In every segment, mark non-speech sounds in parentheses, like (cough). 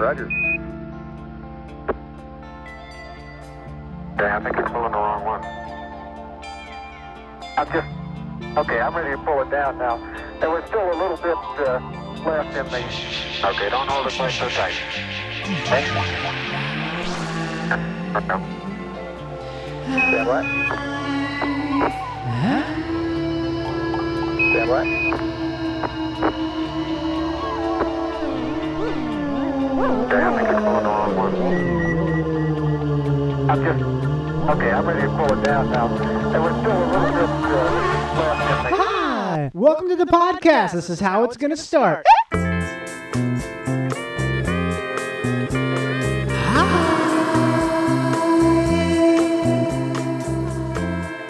Roger. Yeah, I think you're pulling the wrong one. I'm just, okay, I'm ready to pull it down now. There was still a little bit uh, left in me. Okay, don't hold it quite so tight. Okay? Stand what? Stand? Okay, I one. Okay, I'm ready to pull it down now. A little. Hi, welcome to the podcast. This is how it's going to start.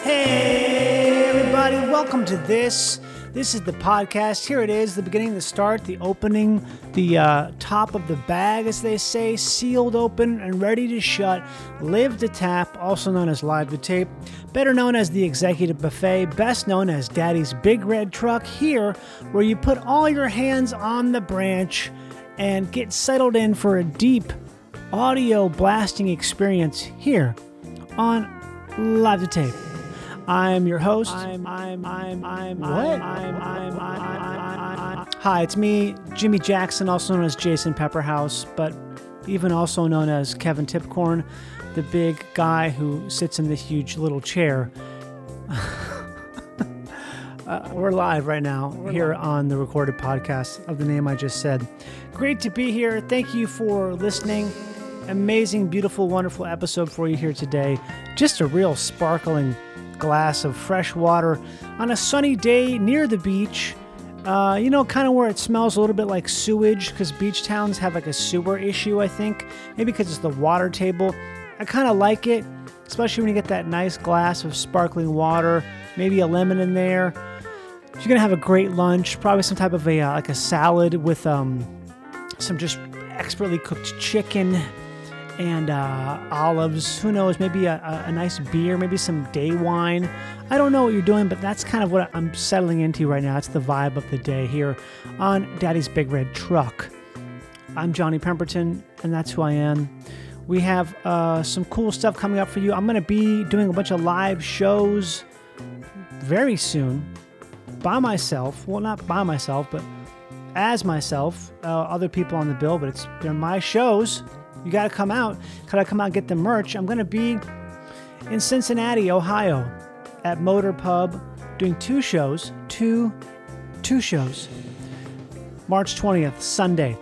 Hey, everybody, welcome to this. This is the podcast. Here it is, the beginning, the start, the opening, the uh, top of the bag, as they say, sealed open and ready to shut. Live to tap, also known as live to tape, better known as the executive buffet, best known as Daddy's Big Red Truck. Here, where you put all your hands on the branch and get settled in for a deep audio blasting experience here on Live to Tape. I'm your host. I'm, I'm, I'm, I'm, what? I'm, I'm, I'm, I'm, I'm, I'm. Hi, it's me, Jimmy Jackson, also known as Jason Pepperhouse, but even also known as Kevin Tipcorn, the big guy who sits in the huge little chair. uh, we're live right now here on the recorded podcast of the name I just said. Great to be here. Thank you for listening. Amazing, beautiful, wonderful episode for you here today. Just a real sparkling glass of fresh water on a sunny day near the beach. Uh, you know, kind of where it smells a little bit like sewage because beach towns have like a sewer issue, I think. Maybe because it's the water table. I kind of like it, especially when you get that nice glass of sparkling water, maybe a lemon in there. You're gonna have a great lunch, probably some type of a uh, like a salad with um, some just expertly cooked chicken and uh, olives. Who knows? Maybe a, a, nice beer, maybe some day wine. I don't know what you're doing, but that's kind of what I'm settling into right now. It's the vibe of the day here on Daddy's Big Red Truck. I'm Johnny Pemberton, and that's who I am. We have uh, some cool stuff coming up for you. I'm going to be doing a bunch of live shows very soon by myself. Well, not by myself, but as myself. Uh, other people on the bill, but it's they're my shows. You got to come out. Got to come out and get the merch. I'm going to be in Cincinnati, Ohio, at MOTR Pub, doing two shows. Two, two shows. March 20th, Sunday.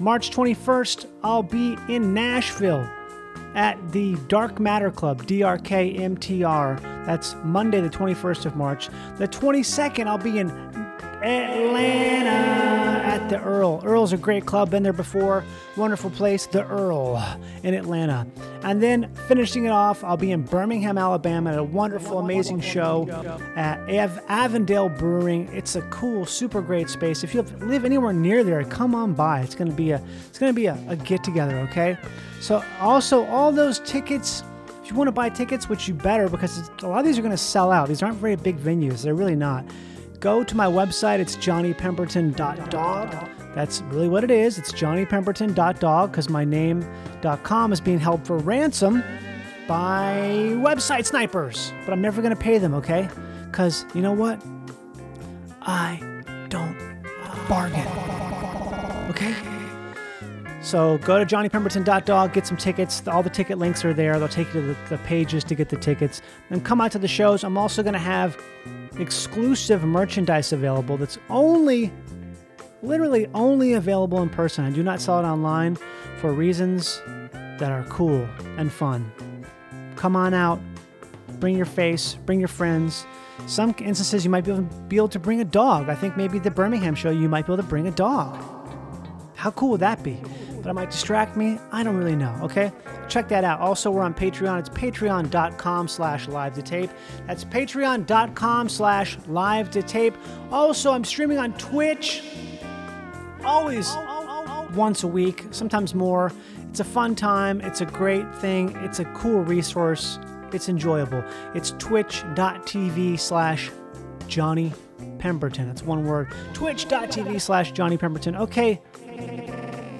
March 21st, I'll be in Nashville at the Dark Matter Club, DRK MTR. That's Monday, the 21st of March. The 22nd, I'll be in Atlanta at the Earl. Earl's a great club, been there before. Wonderful place, the Earl in Atlanta. And then finishing it off, I'll be in Birmingham, Alabama at a wonderful, amazing show at Av- Avondale Brewing. It's a cool, super great space. If you live anywhere near there, come on by. It's gonna be a it's gonna be a, a get together, okay? So also all those tickets. If you want to buy tickets, which you better because a lot of these are going to sell out. These aren't very big venues. They're really not go to my website. It's johnnypemberton.dog. That's really what it is. It's johnnypemberton.dog because my name.com is being held for ransom by website snipers. But I'm never going to pay them, okay? Because you know what? I don't bargain. Okay? So go to johnnypemberton.dog, get some tickets. All the ticket links are there. They'll take you to the, the pages to get the tickets. And come out to the shows. I'm also going to have exclusive merchandise available that's only, literally only available in person. I do not sell it online for reasons that are cool and fun. Come on out, bring your face, bring your friends. Some instances you might be able, be able to bring a dog. I think maybe the Birmingham show you might be able to bring a dog. How cool would that be? It might distract me. I don't really know. Okay, check that out. Also, we're on Patreon. It's patreon.com/slash live to tape. That's patreon.com slash live to tape. Also, I'm streaming on Twitch. Always once a week, sometimes more. It's a fun time. It's a great thing. It's a cool resource. It's enjoyable. It's twitch.tv slash Johnny Pemberton. That's one word. Twitch.tv slash Johnny Pemberton. Okay,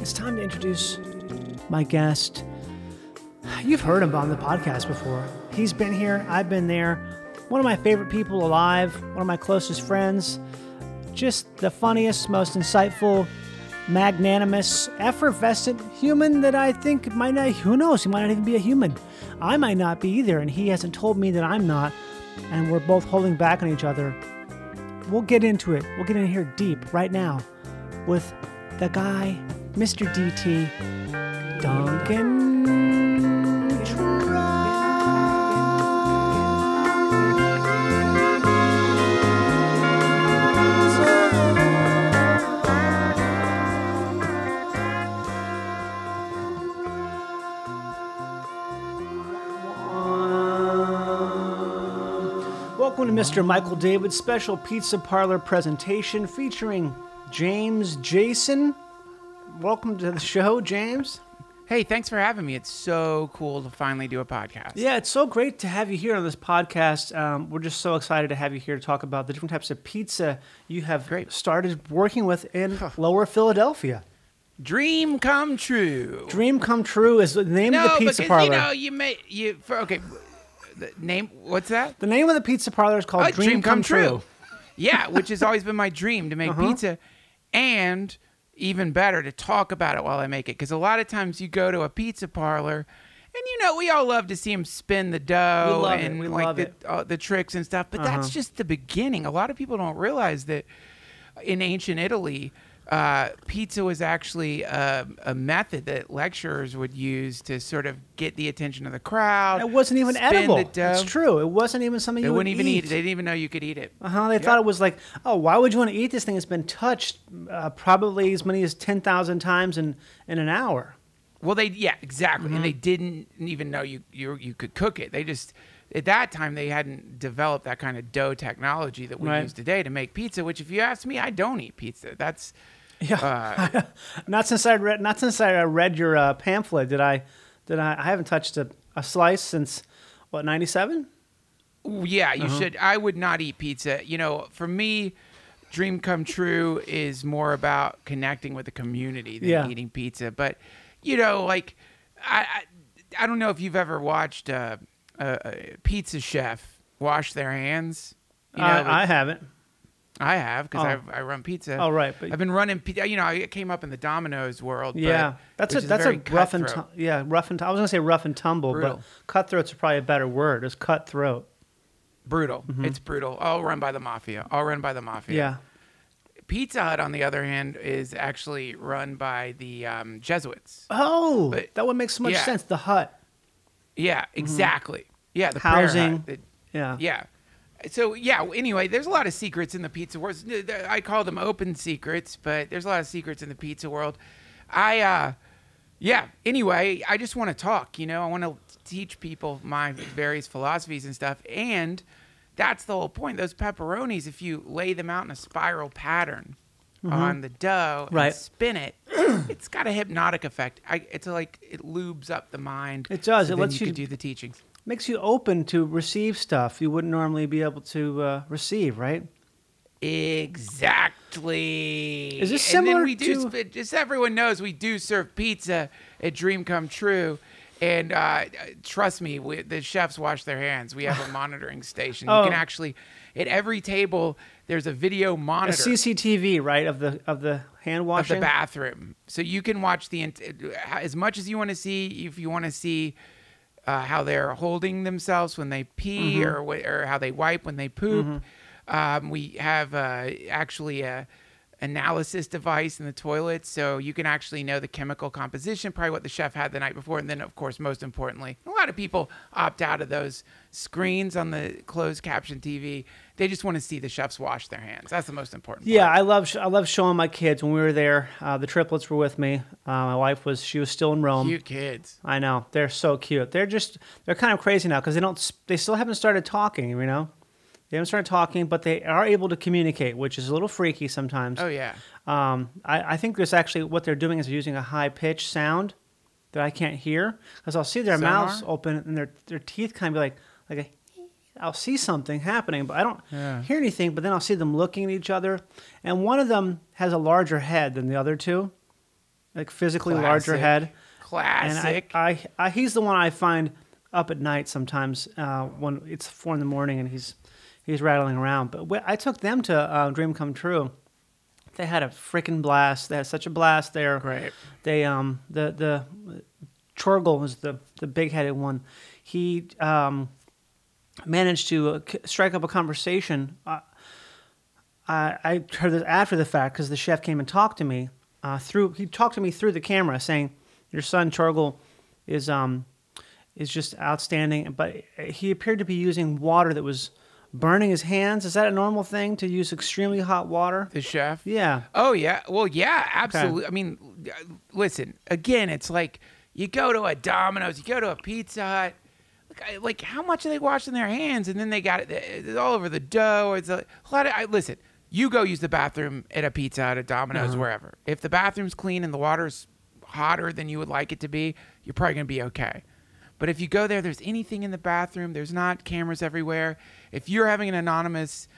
it's time to introduce my guest. You've heard him on the podcast before. He's been here, I've been there. One of my favorite people alive, one of my closest friends. Just the funniest, most insightful, magnanimous, effervescent human that I think might not, who knows, he might not even be a human. I might not be either, and he hasn't told me that I'm not, and we're both holding back on each other. We'll get into it. We'll get in here deep right now with the guy, Mr. DT, Duncan Welcome to Mr. Michael David's special pizza parlor presentation featuring James Jason. Welcome to the show, James. Hey, thanks for having me. It's so cool to finally do a podcast. Yeah, it's so great to have you here on this podcast. Um, we're just so excited to have you here to talk about the different types of pizza you have Great. started working with in Lower Philadelphia. Dream come true. Dream Come True is the name no, of the pizza because parlor. you know you may you for okay. The name what's that? the name of the pizza parlor is called Oh, Dream, Come, True. yeah, which has always been my dream to make Uh-huh. pizza, and even better to talk about it while I make it. Because a lot of times you go to a pizza parlor, and you know we all love to see them spin the dough it. and We like the it. Uh, the tricks and stuff. But that's just the beginning. A lot of people don't realize that in ancient Italy. Uh, pizza was actually a, a method that lecturers would use to sort of get the attention of the crowd. It wasn't even edible. It's true. It wasn't even something They you wouldn't would even eat it. They didn't even know you could eat it. Uh huh. They thought it was like, oh, why would you want to eat this thing? It's been touched uh, probably as many as ten thousand times in in an hour. Well, they yeah exactly, and Mm-hmm. they didn't even know you you you could cook it. They just at that time they hadn't developed that kind of dough technology that we Right. use today to make pizza. Which, if you ask me, I don't eat pizza. That's Yeah. uh, (laughs) not since I read. Not since I read your uh, pamphlet did I. Did I? I haven't touched a, a slice since what ninety seven. Yeah. Uh-huh. You should. I would not eat pizza. You know, for me. Dream come true is more about connecting with the community than Yeah. eating pizza. But you know, like I, I, I don't know if you've ever watched uh, a, a pizza chef wash their hands. You know, like- I haven't. I have because Oh. I run pizza. Oh, right, but- I've been running. pi- You know, I came up in the Domino's world. but- Yeah, that's a that's a rough and cutthroat. yeah rough and tu- I was gonna say rough and tumble, Brutal. but cutthroat's are probably a better word. It's cutthroat. brutal. It's brutal. All run by the mafia. All run by the mafia. Yeah. Pizza Hut, on the other hand, is actually run by the um, Jesuits. Oh, But- that would make so much yeah. sense. The hut. Yeah, exactly. Yeah, the. Mm-hmm. Housing. The- Yeah. yeah. So yeah. Anyway, there's a lot of secrets in the pizza world. I call them open secrets, but there's a lot of secrets in the pizza world. I, uh, yeah. Anyway, I just want to talk. You know, I want to teach people my various philosophies and stuff, and that's the whole point. Those pepperonis, if you lay them out in a spiral pattern on the dough Mm-hmm. Right. and spin it, (clears throat) it's got a hypnotic effect. I, it's like it lubes up the mind. It does. so It lets you you- do the teachings. Makes you open to receive stuff you wouldn't normally be able to uh, receive, right? Exactly. Is this similar we do, to- Just everyone knows we do serve pizza at Dream Come True, and uh, trust me, we, the chefs wash their hands. We have a (laughs) monitoring station. Oh. You can actually, at every table, there's a video monitor, A CCTV, right, of the of the hand washing, of the bathroom, so you can watch the as much as you want to see. If you want to see. Uh, how they're holding themselves when they pee, Mm-hmm. or or how they wipe when they poop. Um, we have uh, actually a analysis device in the toilet, so you can actually know the chemical composition, probably what the chef had the night before, and then of course, most importantly, a lot of people opt out of those screens on the closed caption TV. They just want to see the chefs wash their hands. That's the most important. Yeah, part. I love I love showing my kids when we were there. Uh, the triplets were with me. Uh, my wife was she was still in Rome. cute kids. I know they're so cute. They're just they're kind of crazy now because they don't they still haven't started talking. You know, they haven't started talking, but they are able to communicate, which is a little freaky sometimes. Oh yeah. Um, I, I think there's actually what they're doing is using a high pitched sound that I can't hear because I'll see their Sonar? mouths open and their their teeth kind of be like like a. I'll see something happening, but I don't Yeah. hear anything. But then I'll see them looking at each other, and one of them has a larger head than the other two. like physically larger Classic. head. And Classic. I, I, I, he's the one I find up at night sometimes uh, when it's four in the morning and he's he's rattling around. But wh- I took them to uh, Dream Come True. They had a freaking blast. They had such a blast there. Great. They um the the Chorgle was the the big headed one. He um managed to uh, strike up a conversation. Uh, I, I heard this after the fact because the chef came and talked to me uh, through. He talked to me through the camera, saying, "Your son Chorgle is um is just outstanding." But he appeared to be using water that was burning his hands. Is that a normal thing to use extremely hot water? the chef. Yeah. Oh yeah. Well, yeah, absolutely. I mean, listen. Again, it's like you go to a Domino's, you go to a Pizza Hut. Like, I- like how much are they washing their hands? And then they got it it's all over the dough. It's a, a lot of. I, listen, you go use the bathroom at a Pizza at a Domino's, uh-huh. wherever. If the bathroom's clean and the water's hotter than you would like it to be, you're probably gonna be okay. But if you go there, there's anything in the bathroom. There's not cameras everywhere. If you're having an anonymous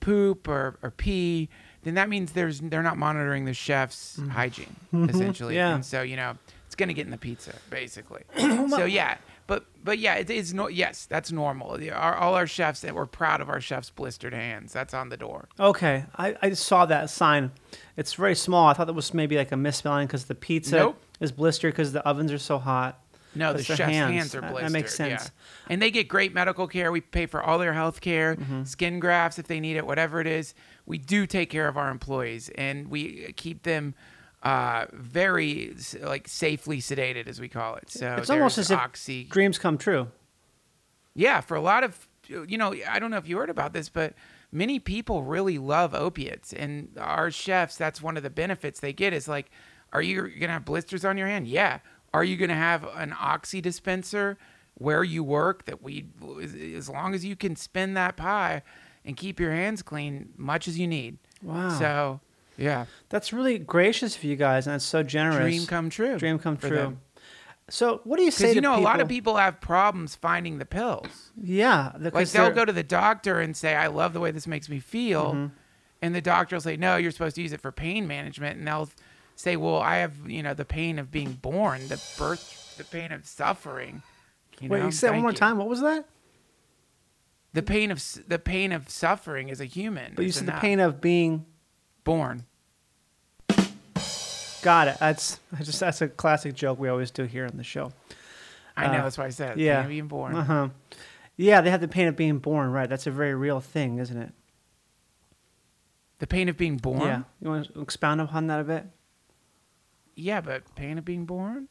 poop or, or pee, then that means there's they're not monitoring the chef's mm-hmm. hygiene (laughs) essentially. Yeah. And so you know it's gonna get in the pizza basically. (clears throat) so yeah, but but yeah, it is no yes that's normal. Our, all our chefs that we're proud of our chefs' blistered hands. That's on the door. Okay, I, I just saw that sign. It's very small. I thought that was maybe like a misspelling because the pizza Nope. is blistered because the ovens are so hot. No, the chef's hands, hands. are blistered. that makes sense. Yeah. And they get great medical care. We pay for all their health care, Mm-hmm. skin grafts if they need it, whatever it is. We do take care of our employees and we keep them uh, very like safely sedated, as we call it. So it's almost as if oxy. dreams come true. Yeah, for a lot of, you know, I don't know if you heard about this, but many people really love opiates, and our chefs. That's one of the benefits they get is like, are you gonna have blisters on your hand? Yeah. Are you gonna have an oxy dispenser where you work? That we, as long as you can spin that pie and keep your hands clean, much as you need. Wow. So, yeah, That's really gracious of you guys, and it's so generous. dream come true. Dream come true. them. So, what do you say you know, people? a lot of people have problems finding the pills. Yeah, Like they'll they're- go to the doctor and say, "I love the way this makes me feel," Mm-hmm. and the doctor will say, "No, you're supposed to use it for pain management." And they'll say, "Well, I have you know the pain of being born, the birth, the pain of suffering." You Wait, know? you said one more you. time. What was that? The pain of the pain of suffering as a human. But you said the pain of being. Born. Got it. That's I just that's a classic joke we always do here on the show. I know Uh, that's why I said yeah. pain of being born. Uh huh. Yeah, they have the pain of being born. Right. That's a very real thing, isn't it? The pain of being born. Yeah. You want to expound upon that a bit? Yeah, but pain of being born.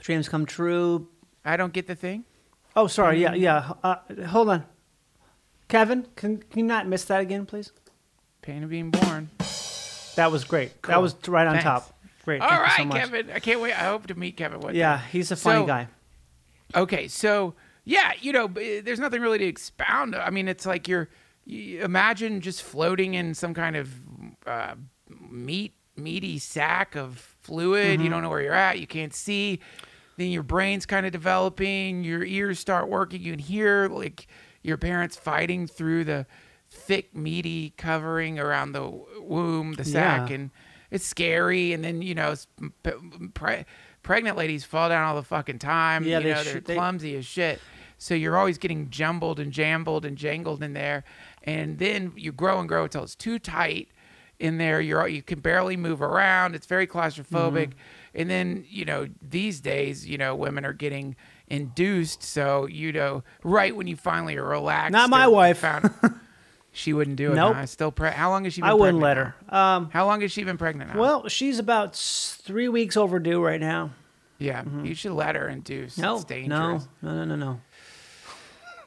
Dreams come true. I don't get the thing. Oh, sorry. Yeah, yeah. Uh, hold on. Kevin, can, can you not miss that again, please? Pain of being born. That was great. That was right on Thanks. top. Great. All Thank right, so. Kevin. I can't wait. I hope to meet Kevin one day. Yeah, he's a funny So- guy. Okay, so yeah, you know, there's nothing really to expound. I mean, it's like you're you imagine just floating in some kind of uh, meat, meaty sack of fluid. Mm-hmm. You don't know where you're at. You can't see. Then your brain's kind of developing. Your ears start working. You can hear like your parents fighting through the thick, meaty covering around the womb, the sack, Yeah. and it's scary. And then you know, pre- pregnant ladies fall down all the fucking time. Yeah, you they know, sh- they're they- clumsy as shit. So you're always getting jumbled and jambled and jangled in there, and then you grow and grow until it's too tight in there. You're you can barely move around. It's very claustrophobic, Mm-hmm. and then you know these days, you know, women are getting induced. So you know, right when you finally are relaxed, Not my wife. Found, (laughs) she wouldn't do it. Nope. Huh? Still, pre- how long has she been? Pregnant? I wouldn't let her. Um. How long has she been pregnant now? well, she's about s- three weeks overdue right now. yeah, you should let her induce. mm-hmm. No, it's dangerous. no, no, no, no, no.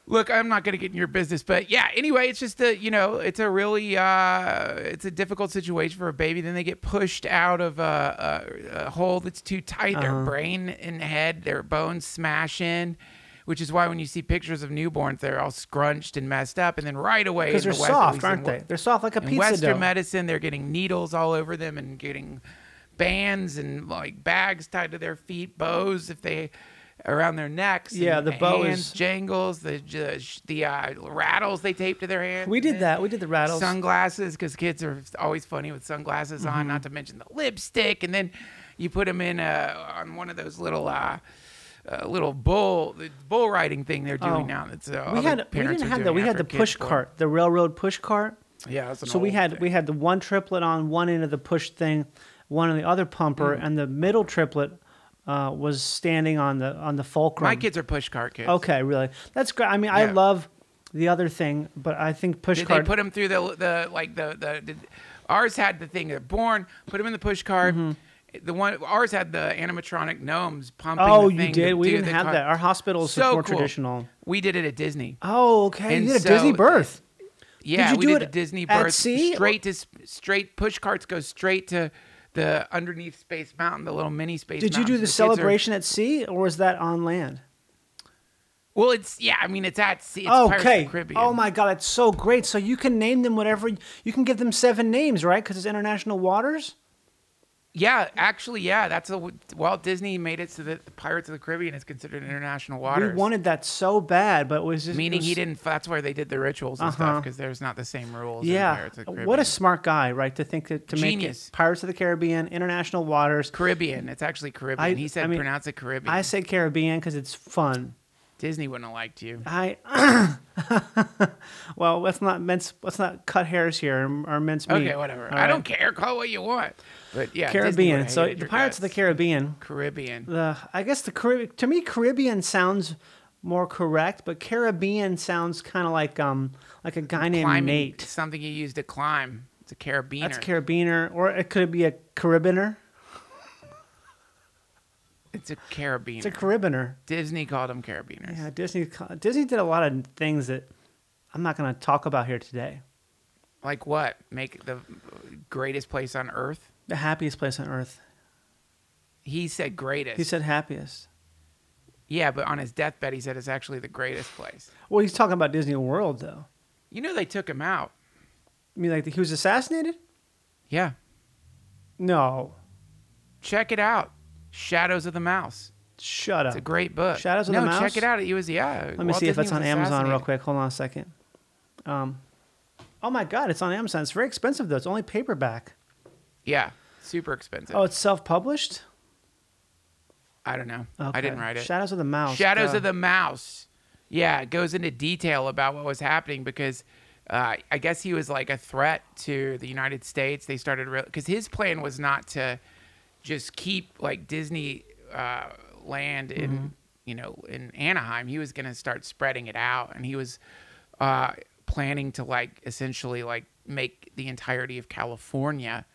Look, I'm not going to get in your business, but yeah. Anyway, it's just a you know, it's a really uh, it's a difficult situation for a baby. Then they get pushed out of a, a, a hole that's too tight. Uh-huh. Their brain and head, their bones smash in, which is why when you see pictures of newborns, they're all scrunched and messed up, and then right away Because they're the West, soft, aren't they? They're soft like a in pizza Western dough. medicine, they're getting needles all over them and getting bands and like bags tied to their feet, bows if they around their necks. Yeah, and the bow hands, is- jangles, the the, the uh, rattles they tape to their hands. We did that. We did the rattles. Sunglasses because kids are always funny with sunglasses Mm-hmm. on. Not to mention the lipstick, and then you put them in uh, on one of those little uh, uh, little bull the bull riding thing they're doing Oh. now. That's uh, we had we didn't have that. We had the push cart, the railroad push cart. Yeah, So we had thing. we had the one triplet on one end of the push thing, one on the other pumper, Mm. and the middle triplet uh, was standing on the on the fulcrum. my kids are push cart kids. Okay, really, that's great. I mean, I love the other thing, but I think push Did cart. they put them through the the like the the? Did, ours had the thing. They're born. Put them in the push cart. The one ours had the animatronic gnomes pumping. Oh, the you did. We didn't have that. Our hospitals So more cool. traditional. We did it at Disney. Oh, okay. And you did a Disney birth. Yeah, you we do did it the Disney at birth sea, straight to straight push carts go straight to the underneath Space Mountain, the little mini Space. Did you do Mountain. the kids are- celebration at sea, or was that on land? well, it's yeah. I mean, it's at sea. It's okay. the Caribbean. Oh my God, that's so great. So you can name them whatever. You can give them seven names, right? Because it's international waters. Yeah, actually, yeah. That's a Walt Disney made it so that the Pirates of the Caribbean is considered international waters. We wanted that so bad, but it was just Meaning it he didn't. That's where they did the rituals and Uh-huh. stuff because there's not the same rules. in Yeah, Pirates of the what a smart guy, right? To think that to Genius. make it Pirates of the Caribbean, international waters. Caribbean. It's actually Caribbean. I- he said I mean, pronounce it Caribbean. I say Caribbean because it's fun. Disney wouldn't have liked you. I (coughs) well, let's not mince, let's not cut hairs here or mince meat. Okay, whatever. all I don't care. Call what you want. But yeah, Caribbean. So the Pirates of the. Caribbean. Caribbean. The I guess the Caribbean to me Caribbean sounds more correct, but Caribbean sounds kind of like um like a guy named Climbing. Nate. Something you use to climb. It's a carabiner. That's carabiner, or it could be a carabiner. It's a carabiner. It's a carabiner. Disney called them carabiners. Yeah, Disney. Disney did a lot of things that I'm not going to talk about here today. Like what? Make the greatest place on earth? The happiest place on earth. He said greatest. He said happiest. yeah, but on his deathbed, he said it's actually the greatest place. Well, he's talking about Disney World, though. You know, they took him out. You mean like he was assassinated? Yeah. No. Check it out. Shadows of the Mouse. Shut up. It's a great book. Shadows of no, the Mouse? check it out. Was yeah. Let me Walt see if Disney that's on Amazon real quick. Hold on a second. Um, oh my God, it's on Amazon. It's very expensive though. It's only paperback. Yeah, super expensive. Oh, it's self-published. I don't know. I didn't write it. Shadows of the Mouse. Shadows God. of the Mouse. Yeah, it goes into detail about what was happening because uh, I guess he was like a threat to the United States. They started real because his plan was not to just keep like Disney uh, land in Mm-hmm. you know in Anaheim. He was going to start spreading it out, and he was uh, planning to like essentially like make the entirety of California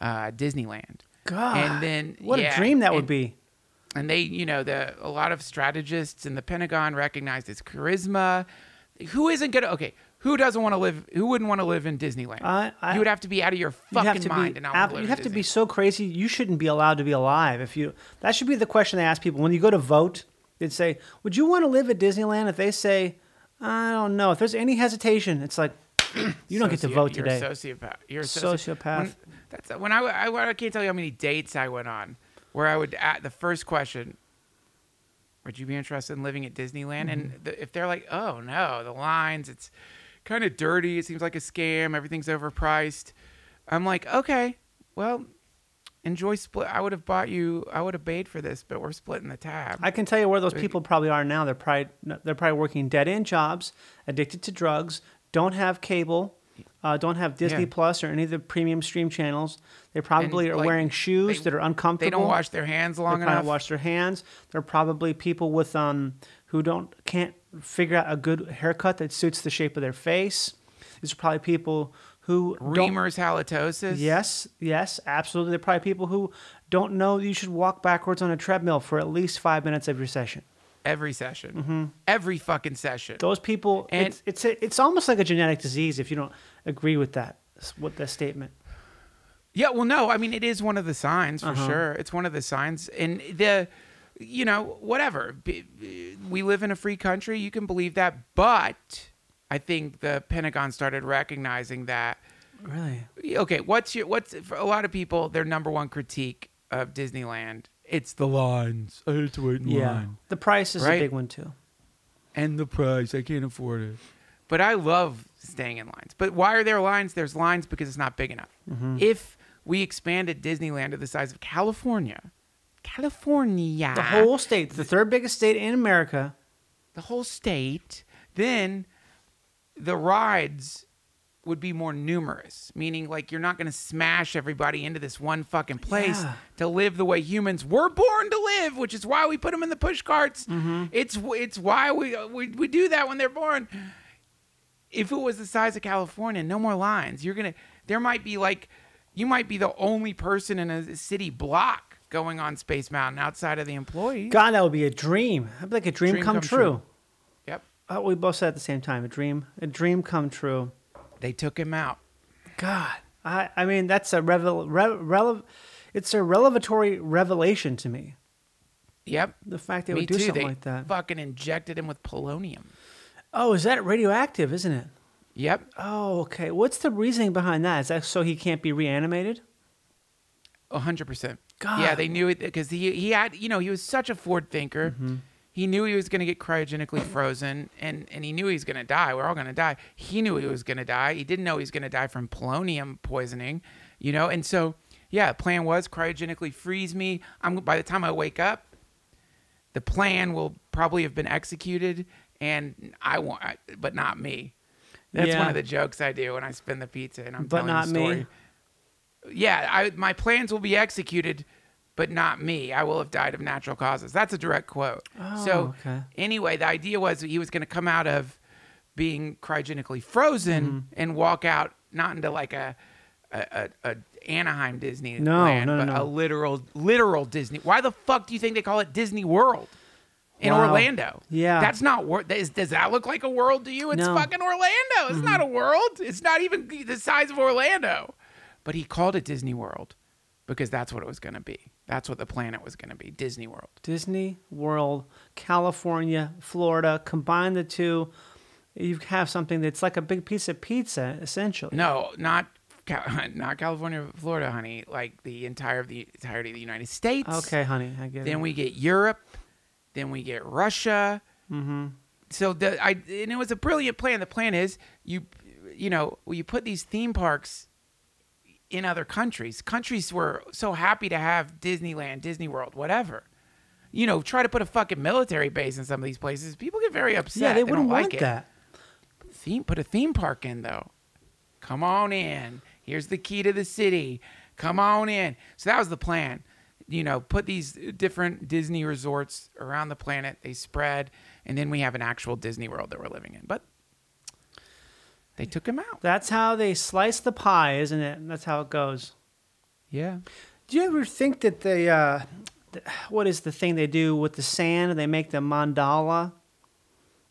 uh, Disneyland. God. and then what yeah, a dream that would be. and they you know the a lot of strategists in the pentagon recognized his charisma who isn't gonna okay who doesn't want to live who wouldn't want to live in disneyland I- I- you would have to be out of your fucking mind be. and not ab- you'd have to be so crazy. You shouldn't be allowed to be alive. If you, that should be the question they ask people when you go to vote. They'd say, "Would you want to live at Disneyland?" If they say, "I don't know," if there's any hesitation, it's like (clears throat) you don't get to vote you're today. a sociopath you're a soci- Sociopath. when, that's when I, I i can't tell you how many dates i went on where i would at the first question would you be interested in living at disneyland and Mm-hmm. the, if they're like oh no the lines it's kind of dirty it seems like a scam everything's overpriced i'm like okay well enjoy split i would have bought you i would have paid for this but we're splitting the tab I can tell you where those people probably are now. They're probably they're probably working dead end jobs, addicted to drugs, don't have cable, uh, don't have Disney Yeah. Plus or any of the premium stream channels. They probably And, are like, wearing shoes they- that are uncomfortable. they don't wash their hands They long probably enough don't wash their hands. They're probably people with um who don't can't figure out a good haircut that suits the shape of their face. These are probably people who reamer's halitosis Yes, yes, absolutely. They're probably people who don't know you should walk backwards on a treadmill for at least five minutes of your session. every session Mm-hmm. every fucking session Those people, And- it's it's a, it's almost like a genetic disease if you don't agree with that with that statement. Yeah, well, no, I mean it is one of the signs for Uh-huh. sure. It's one of the signs, and the, you know, whatever. We live in a free country. You can believe that, but I think the Pentagon started recognizing that. Really? Okay, what's your what's for a lot of people their number one critique of Disneyland? It's the lines. I hate to wait in Yeah. line. The price is Right? a big one too. and the price. I can't afford it. But I love staying in lines. But why are there lines? There's lines because it's not big enough. Mm-hmm. If we expanded Disneyland to the size of California. California. The whole state, the third biggest state in America. the whole state, then the rides would be more numerous, meaning like you're not going to smash everybody into this one fucking place Yeah. to live the way humans were born to live, which is why we put them in the push carts. Mm-hmm. It's it's why we, we we do that when they're born. If it was the size of California, no more lines. You're gonna there might be like you might be the only person in a city block going on Space Mountain outside of the employees. God, that would be a dream. That'd be like a dream, Dream come, come true. true. Yep. Oh, we both said at the same time, a dream, a dream come true. They took him out. God, I, I mean, that's a revel, re, rele- it's a revelatory revelation to me. Yep. The fact they Me would do too. something they like that. fucking injected him with polonium. Oh, is that radioactive? Isn't it? Yep. Oh, okay. What's the reasoning behind that? Is that so he can't be reanimated? A hundred percent. God. Yeah, they knew it because he he had you know he was such a forward thinker. Mm-hmm. He knew he was going to get cryogenically frozen, and and he knew he was going to die. We're all going to die. He knew he was going to die. He didn't know he was going to die from polonium poisoning, you know. And so yeah, plan was cryogenically freeze me. I'm by the time I wake up, the plan will probably have been executed, and I want, but not me. That's Yeah. one of the jokes I do when I spin the pizza, and I'm But telling not the me. Yeah, I, my plans will be executed, but not me. I will have died of natural causes. That's a direct quote. so Oh, okay. anyway, the idea was that he was going to come out of being cryogenically frozen Mm-hmm. and walk out not into like a a, a, a Anaheim Disney No, land, no, no, but no. a literal literal Disney. Why the fuck do you think they call it Disney World? In Wow. Orlando, Yeah. that's not wor- that is, Does that look like a world to you? It's No. Mm-hmm. fucking Orlando. It's not a world. It's not even the size of Orlando. But he called it Disney World because that's what it was going to be. That's what the planet was going to be. Disney World. Disney World, California, Florida, combine the two, you have something that's like a big piece of pizza, essentially. No, not (laughs) not California, Florida, honey. Like the entire of the entirety of the United States. Okay, honey, I get Then it. we get Europe. Then we get Russia. mm-hmm. So the I and it was a brilliant plan. The plan is you you know you put these theme parks in other countries. Countries were so happy to have Disneyland, Disney World, whatever. You know, try to put a fucking military base in some of these places. People get very upset. Yeah, they wouldn't don't want like it. that. theme put a theme park in though. Come on in. Here's the key to the city. Come on in. So that was the plan. You know, put these different Disney resorts around the planet. They spread, and then we have an actual Disney World that we're living in. But they took him out. That's how they slice the pie, isn't it? That's how it goes. Yeah. Do you ever think that they, uh, the what is the thing they do with the sand? They make the mandala.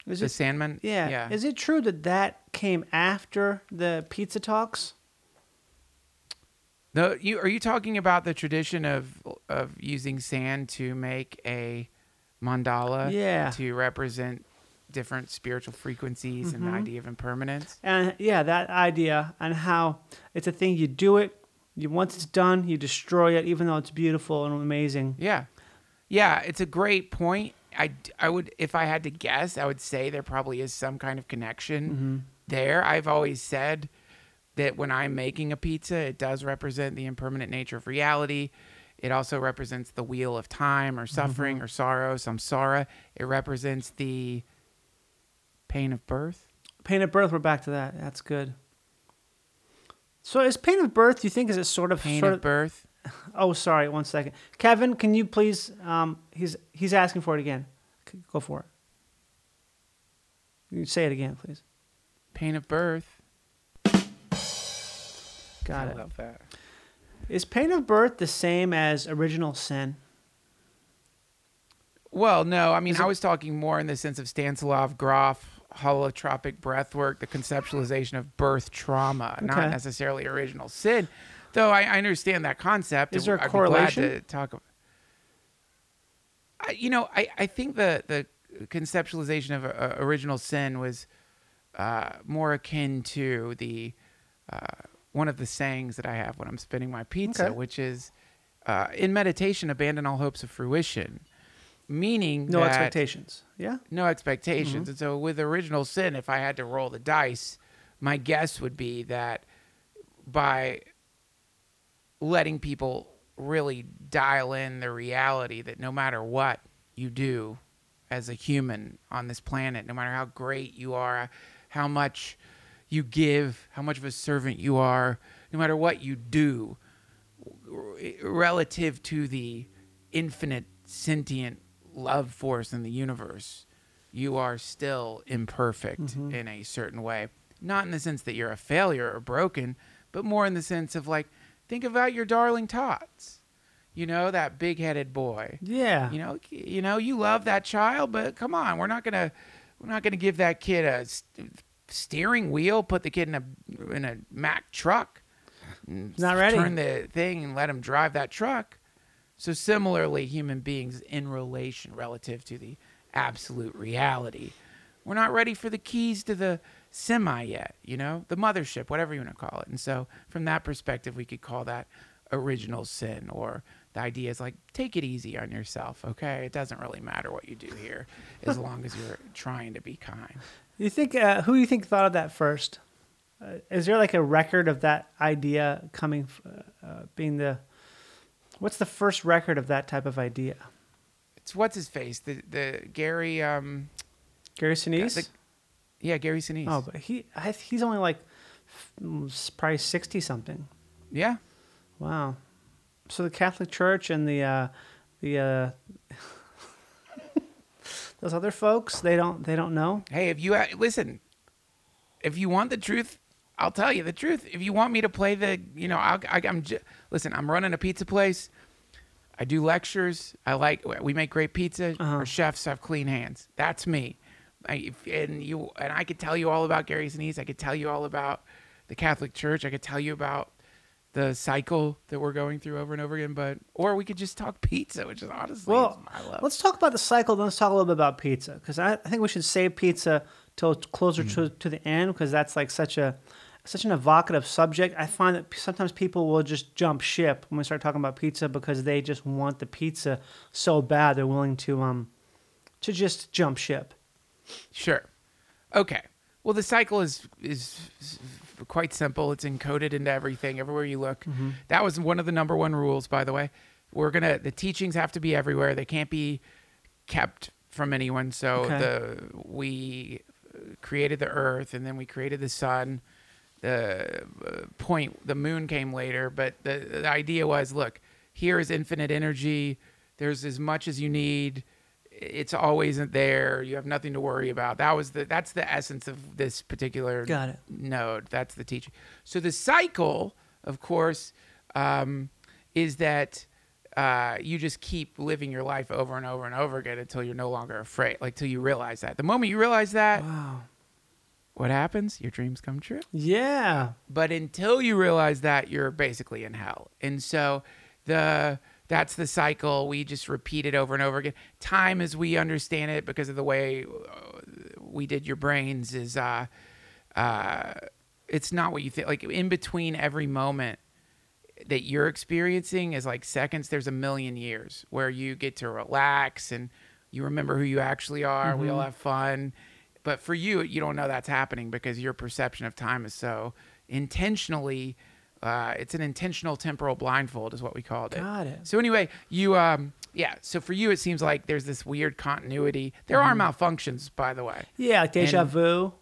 Is The it, Sandman. yeah. Yeah. Is it true that that came after the pizza talks? The, you, are you talking about the tradition of of using sand to make a mandala? Yeah. To represent different spiritual frequencies and the mm-hmm. idea of impermanence. And yeah, that idea and how it's a thing you do it. You once it's done, you destroy it, even though it's beautiful and amazing. Yeah. Yeah, it's a great point. I, I would, if I had to guess, I would say there probably is some kind of connection mm-hmm. there. I've always said that when I'm making a pizza, it does represent the impermanent nature of reality. It also represents the wheel of time or mm-hmm. suffering or sorrow, samsara. It represents the pain of birth. Pain of birth. We're back to that. That's good. So is pain of birth? Do you think is it sort of Pain sort of birth. (laughs) Oh, sorry. One second, Kevin. Can you please? Um, he's he's asking for it again. Go for it. You say it again, please. Pain of birth. Got I it. love that. Is pain of birth the same as original sin? Well, no, I mean, Is I it- was talking more in the sense of Stanislav Grof, holotropic breathwork, the conceptualization of birth trauma, Okay. not necessarily original sin. Though I, I understand that concept. Is there a I'd correlation? to talk. ab- I, you know, I, I think the the conceptualization of uh, original sin was uh, more akin to the uh, one of the sayings that I have when I'm spinning my pizza, Okay. which is uh, in meditation, abandon all hopes of fruition. Meaning No that- expectations. Yeah. no expectations. And so with original sin, if I had to roll the dice, my guess would be that by letting people really dial in the reality that no matter what you do as a human on this planet, no matter how great you are, how much you give, how much of a servant you are, no matter what you do, relative to the infinite sentient love force in the universe, you are still imperfect mm-hmm. in a certain way. Not in the sense that you're a failure or broken, but more in the sense of like, think about your darling tots. You know, that big headed boy. Yeah. You know, you know, you love that child, but come on, we're not gonna, we're not gonna give that kid a st- steering wheel, put the kid in a in a Mack truck, Not ready. Turn the thing and let him drive that truck. So similarly, human beings in relation relative to the absolute reality, we're not ready for the keys to the semi yet. You know, the mothership, whatever you want to call it. And so, from that perspective, we could call that original sin or the idea is like take it easy on yourself okay it doesn't really matter what you do here as (laughs) long as you're trying to be kind You think uh, who do you think thought of that first? Uh, is there like a record of that idea coming, uh, uh, being the? What's the first record of that type of idea? it's what's his face the the gary um Gary Sinise. the- yeah gary sinise oh, but he I, he's only like probably sixty something. yeah Wow. So the Catholic Church and the uh, the uh, (laughs) those other folks they don't they don't know. hey if you uh, listen if you want the truth i'll tell you the truth if you want me to play the you know I'll, I, i'm j- listen i'm running a pizza place. I do lectures. I like we make great pizza. Uh-huh. our chefs have clean hands. That's me. I, and you and i could tell you all about gary sinise. I could tell you all about the catholic church. I could tell you about the cycle that we're going through over and over again but or we could just talk pizza which is honestly Well, is my love. let's talk about the cycle. Then let's talk a little bit about pizza because I, I think we should save pizza till closer to, to the end because that's like such a such an evocative subject. I find that sometimes people will just jump ship when we start talking about pizza because they just want the pizza so bad they're willing to um to just jump ship. Sure. Okay. Well, the cycle is is quite simple. It's encoded into everything everywhere you look. That was one of the number one rules, by the way. We're gonna the teachings have to be everywhere. They can't be kept from anyone. So Okay. the we created the earth and then we created the sun. The uh, point, the moon came later, but the, the idea was, look, here is infinite energy. There's as much as you need it's always there. You have nothing to worry about. That was the that's the essence of this particular Got it. node. That's the teaching. So the cycle, of course, um, is that uh, you just keep living your life over and over and over again until you're no longer afraid. Like till you realize that. The moment you realize that, Wow. What happens? Your dreams come true. Yeah. But until you realize that, you're basically in hell. And so the that's the cycle. We just repeat it over and over again. Time, as we understand it, because of the way uh, we did your brains, is uh, uh, it's not what you think. Like in between every moment that you're experiencing is like seconds. There's a million years where you get to relax and you remember who you actually are. We all have fun. But for you, you don't know that's happening because your perception of time is so intentionally. Uh, it's an intentional temporal blindfold, is what we called it. Got it. So anyway, you um yeah. So for you, it seems like there's this weird continuity. There are malfunctions, by the way. Yeah, like deja And- vu.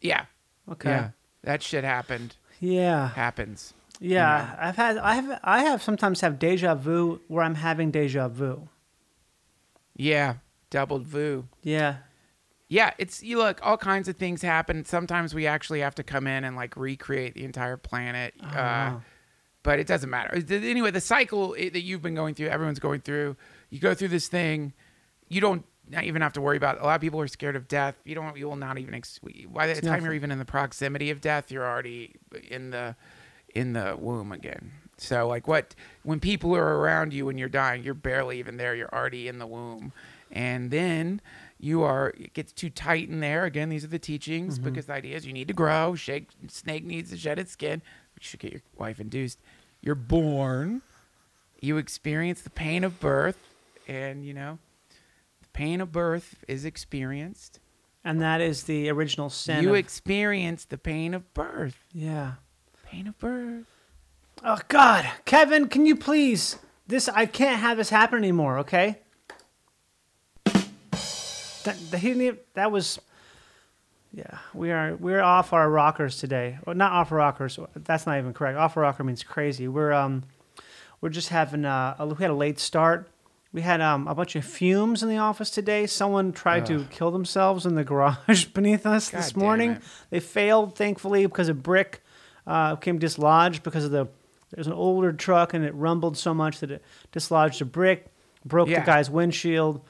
Yeah. Okay. Yeah. That shit happened. Yeah. Happens. Yeah, I've had I have I have sometimes have deja vu where I'm having deja vu. Yeah. Doubled vu. Yeah. Yeah, it's you look, all kinds of things happen. Sometimes we actually have to come in and like recreate the entire planet. uh, wow. but it doesn't matter. Anyway, the cycle that you've been going through, everyone's going through. You go through this thing, you don't not even have to worry about. A lot of people are scared of death. You don't. You will not even. Ex- by the It's time nothing. you're even in the proximity of death, you're already in the in the womb again. So like what when people are around you when you're dying, you're barely even there. You're already in the womb, and then you are it gets too tight in there. Again, these are the teachings Mm-hmm. because the idea is you need to grow. Shake snake needs to shed its skin. You should get your wife induced. You're born. You experience the pain of birth, and you know the pain of birth is experienced. And that is the original sin. you of- experience the pain of birth. yeah. Pain of birth. Oh God, Kevin, can you please? This I can't have this happen anymore. Okay. That that, he didn't even- that was. Yeah, we are we're off our rockers today. Well, not off rockers. That's not even correct. Off rocker means crazy. We're um, we're just having uh, a, we had a late start. We had um, a bunch of fumes in the office today. Someone tried to kill themselves in the garage (laughs) beneath us God this morning. They failed, thankfully, because a brick uh, came dislodged because of the. There's an older truck and it rumbled so much that it dislodged a brick, broke Yeah. the guy's windshield.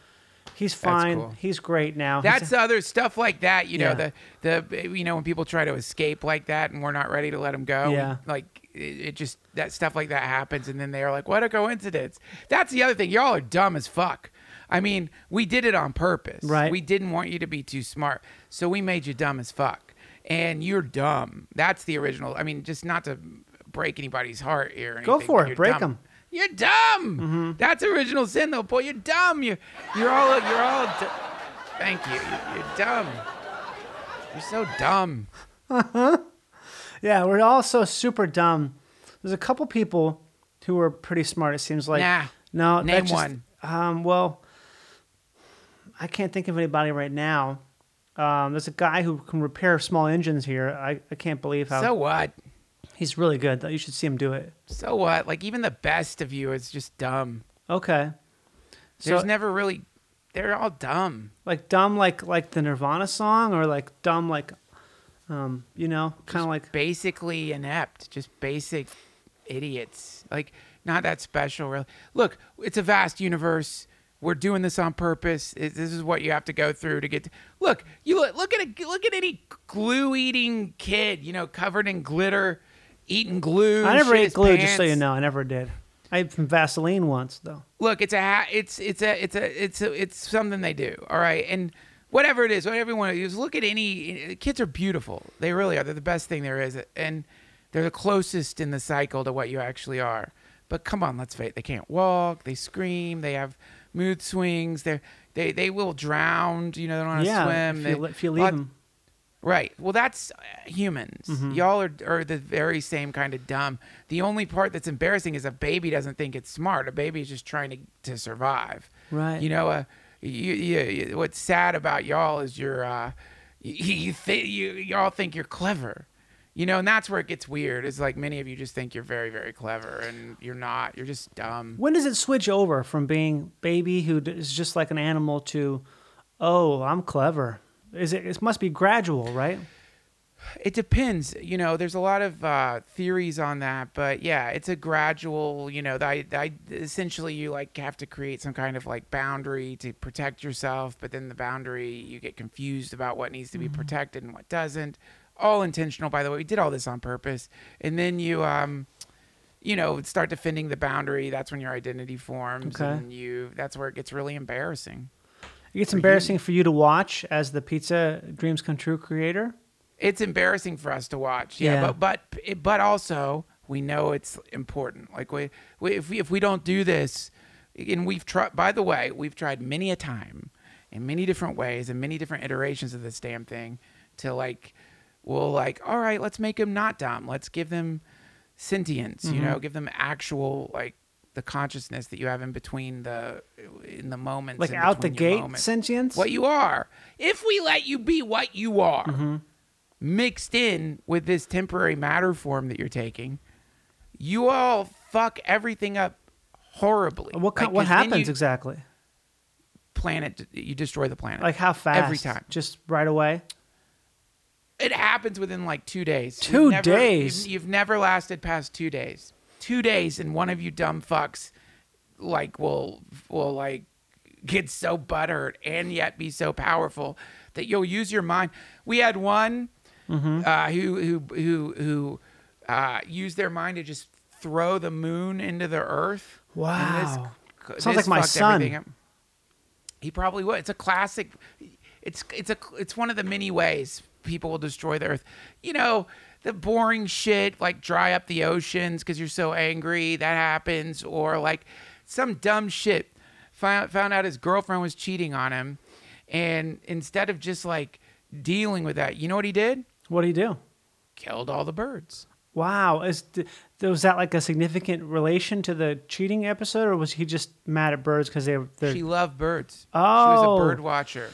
He's fine. cool. He's great now. That's other stuff like that. You know, Yeah. the the you know when people try to escape like that, and we're not ready to let them go. Yeah. like it, it just that stuff like that happens, and then they're like, "What a coincidence!" That's the other thing. Y'all are dumb as fuck. I mean, we did it on purpose. Right. We didn't want you to be too smart, so we made you dumb as fuck. And you're dumb. That's the original. I mean, just not to break anybody's heart here. Go for it. Break dumb. You're dumb. That's original sin, though, boy. You're dumb. You're you're all you're all. Du- Thank you. You're, you're dumb. You're so dumb. (laughs) Yeah, we're all so super dumb. There's a couple people who are pretty smart. It seems like. Nah. No, Name just- one. Um, well, I can't think of anybody right now. Um, there's a guy who can repair small engines here. I, I can't believe how So what? He's really good. You should see him do it. So what? Like even the best of you is just dumb. Okay. So There's never really. They're all dumb. like dumb like like the Nirvana song or like dumb like um you know kind of like Basically inept. Just basic idiots. Like not that special. Really. Look, it's a vast universe. We're doing this on purpose. It- This is what you have to go through to get. To, look, you look, look at a look at any glue eating kid. You know, covered in glitter, eating glue. I never ate glue just so you know. I never did. I ate some Vaseline once though. look it's a ha- it's it's a it's a it's a it's something they do all right and whatever it is whatever you what everyone is look at any kids are beautiful they really are they're the best thing there is and they're the closest in the cycle to what you actually are but come on let's face it they can't walk they scream they have mood swings they they they will drown you know they don't how to yeah, swim if you, let- if you leave lot- them. Right. Well, that's uh, humans. Mm-hmm. Y'all are, are the very same kind of dumb. The only part that's embarrassing is a baby doesn't think it's smart. A baby is just trying to, to survive. Right. You know, uh, you, you, you, what's sad about y'all is you're, uh, (laughs) you, you, th- you, y'all think you're clever. You know, and that's where it gets weird. Is like many of you just think you're very, very clever, and you're not. You're just dumb. When does it switch over from being baby who d- is just like an animal to, oh, I'm clever? Is it? It must be gradual, right? It depends. You know, there's a lot of uh, theories on that, but yeah, it's a gradual. You know, I, I essentially you like have to create some kind of like boundary to protect yourself, but then the boundary you get confused about what needs to be protected and what doesn't. All intentional, by the way. We did all this on purpose, and then you um, you know, start defending the boundary. That's when your identity forms, Okay. and you. That's where it gets really embarrassing. It gets embarrassing for you to watch as the Pizza Dreams Come True creator. it's embarrassing for us to watch. Yeah, Yeah. but but but also we know it's important. Like we, we if we if we don't do this, and we've tried. By the way, we've tried many a time, in many different ways, and many different iterations of this damn thing, to like, we'll like, all right, let's make them not dumb. Let's give them sentience. You Mm-hmm. know, give them actual like the consciousness that you have in between the in the moments Like in out the gate moments sentience. what you are. If we let you be what you are, Mm-hmm. mixed in with this temporary matter form that you're taking, you all fuck everything up horribly. what Like, what happens you exactly? Planet, you destroy the planet. Like how fast? Every time. Just right away. It happens within like two days. Two You've never- days? You've, you've never lasted past two days. Two days, and one of you dumb fucks, like, will will like get so buttered and yet be so powerful that you'll use your mind. We had one Mm-hmm. uh, who who who who uh, used their mind to just throw the moon into the earth. Wow. this, Sounds this like my son. He probably would. It's a classic. It's it's a it's one of the many ways people will destroy the earth. You know, the boring shit like dry up the oceans because you're so angry. That happens, or like some dumb shit. Found found out his girlfriend was cheating on him, and instead of just like dealing with that, you know what he did? What do he do? Killed all the birds. Wow, is was that like a significant relation to the cheating episode, or was he just mad at birds because they were? they're- She loved birds. Oh. She was a oh. bird watcher.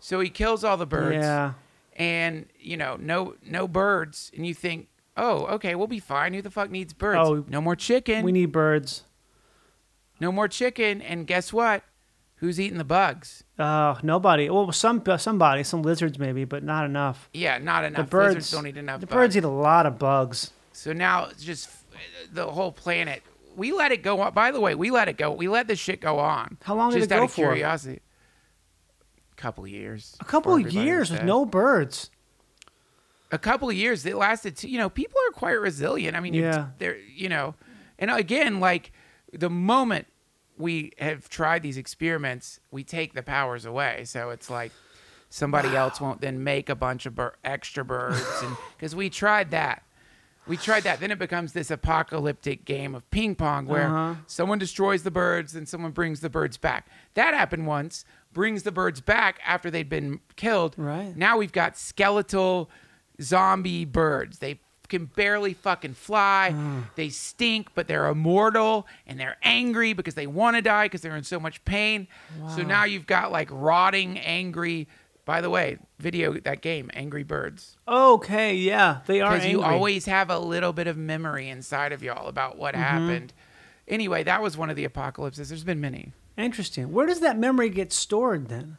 So he kills all the birds. Yeah. And, you know, no no birds. And you think, oh, okay, we'll be fine. Who the fuck needs birds? Oh, no more chicken. We need birds. no more chicken. And guess what? Who's eating the bugs? Uh, nobody. Well, some somebody, some lizards maybe, but not enough. Yeah, not enough. the birds Lizards don't eat enough The bugs. birds eat a lot of bugs. So now it's just the whole planet. We let it go on. By the way, we let it go. We let this shit go on. How long did it just it out go of for? curiosity. Couple of years. A couple of years with no birds. a couple of years it lasted too, you know people are quite resilient i mean Yeah. they're you know and again like the moment we have tried these experiments we take the powers away so it's like somebody else won't then make a bunch of bir- extra birds and (laughs) because we tried that we tried that then it becomes this apocalyptic game of ping pong where Uh-huh. someone destroys the birds and someone brings the birds back that happened once brings the birds back after they'd been killed Right. now we've got skeletal zombie birds. They can barely fucking fly. They stink, but they're immortal and they're angry because they want to die because they're in so much pain. So now you've got like rotting, angry. By the way, video that game, Angry Birds, Okay, yeah, they are because you always have a little bit of memory inside of y'all about what Mm-hmm. happened. Anyway, that was one of the apocalypses. There's been many Interesting. Where does that memory get stored then?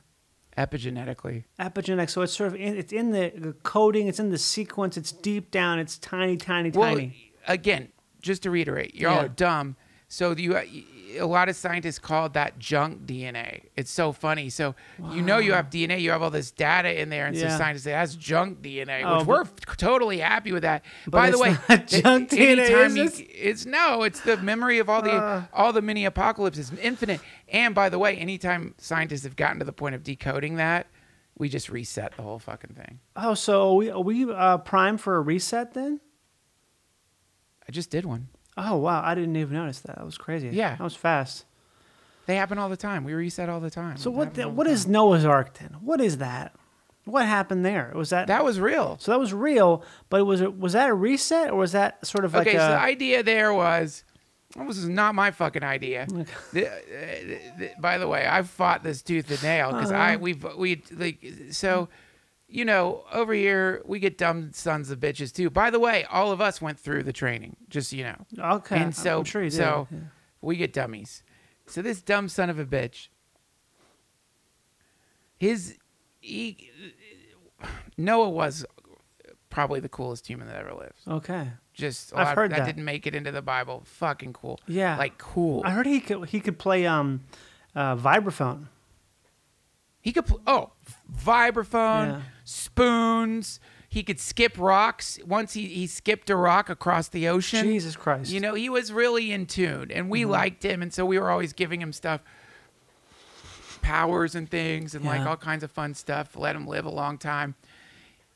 epigenetically. Epigenetic. So it's sort of in, it's in the, coding. It's in the sequence. It's deep down. It's tiny, tiny, Well, tiny. again, just to reiterate, y'all Yeah. are dumb. So you, uh, a lot of scientists call that junk DNA. It's so funny. So you know you have DNA, you have all this data in there, and Yeah. so scientists say that's junk DNA, Oh, which we're f- totally happy with that. By the way, th- (laughs) junk DNA, is you- it? it's no, it's the memory of all the Uh. all the mini apocalypses, infinite. And by the way, anytime scientists have gotten to the point of decoding that, we just reset the whole fucking thing. Oh, so are we are we uh, primed for a reset then? I just did one. Oh wow, I didn't even notice that. That was crazy. Yeah. that was fast. They happen all the time. We reset all the time. So It what the, all the what time. is Noah's Ark then? What is that? What happened there? Was that, that? Was real. so that was real? But was it was that a reset or was that sort of like okay, so the idea there was, that was not my fucking idea. The- uh, the- by the way, I've fought this tooth and nail because Uh-huh. I we've we like so, you know, over here we get dumb sons of bitches too. By the way, all of us went through the training, just so you know. okay? and so I'm sure you so yeah. we get dummies. So this dumb son of a bitch, his he, Noah was probably the coolest human that ever lived. okay. Just a I've lot heard that, that. didn't make it into the Bible. Fucking cool. Yeah. like cool. I heard he could he could play um uh, vibraphone. he could pl- oh vibraphone, Yeah. Spoons. He could skip rocks. Once he he skipped a rock across the ocean. Jesus Christ. You know, he was really in tune, and we liked him, and so we were always giving him stuff, powers and things, and like all kinds of fun stuff. Let him live a long time.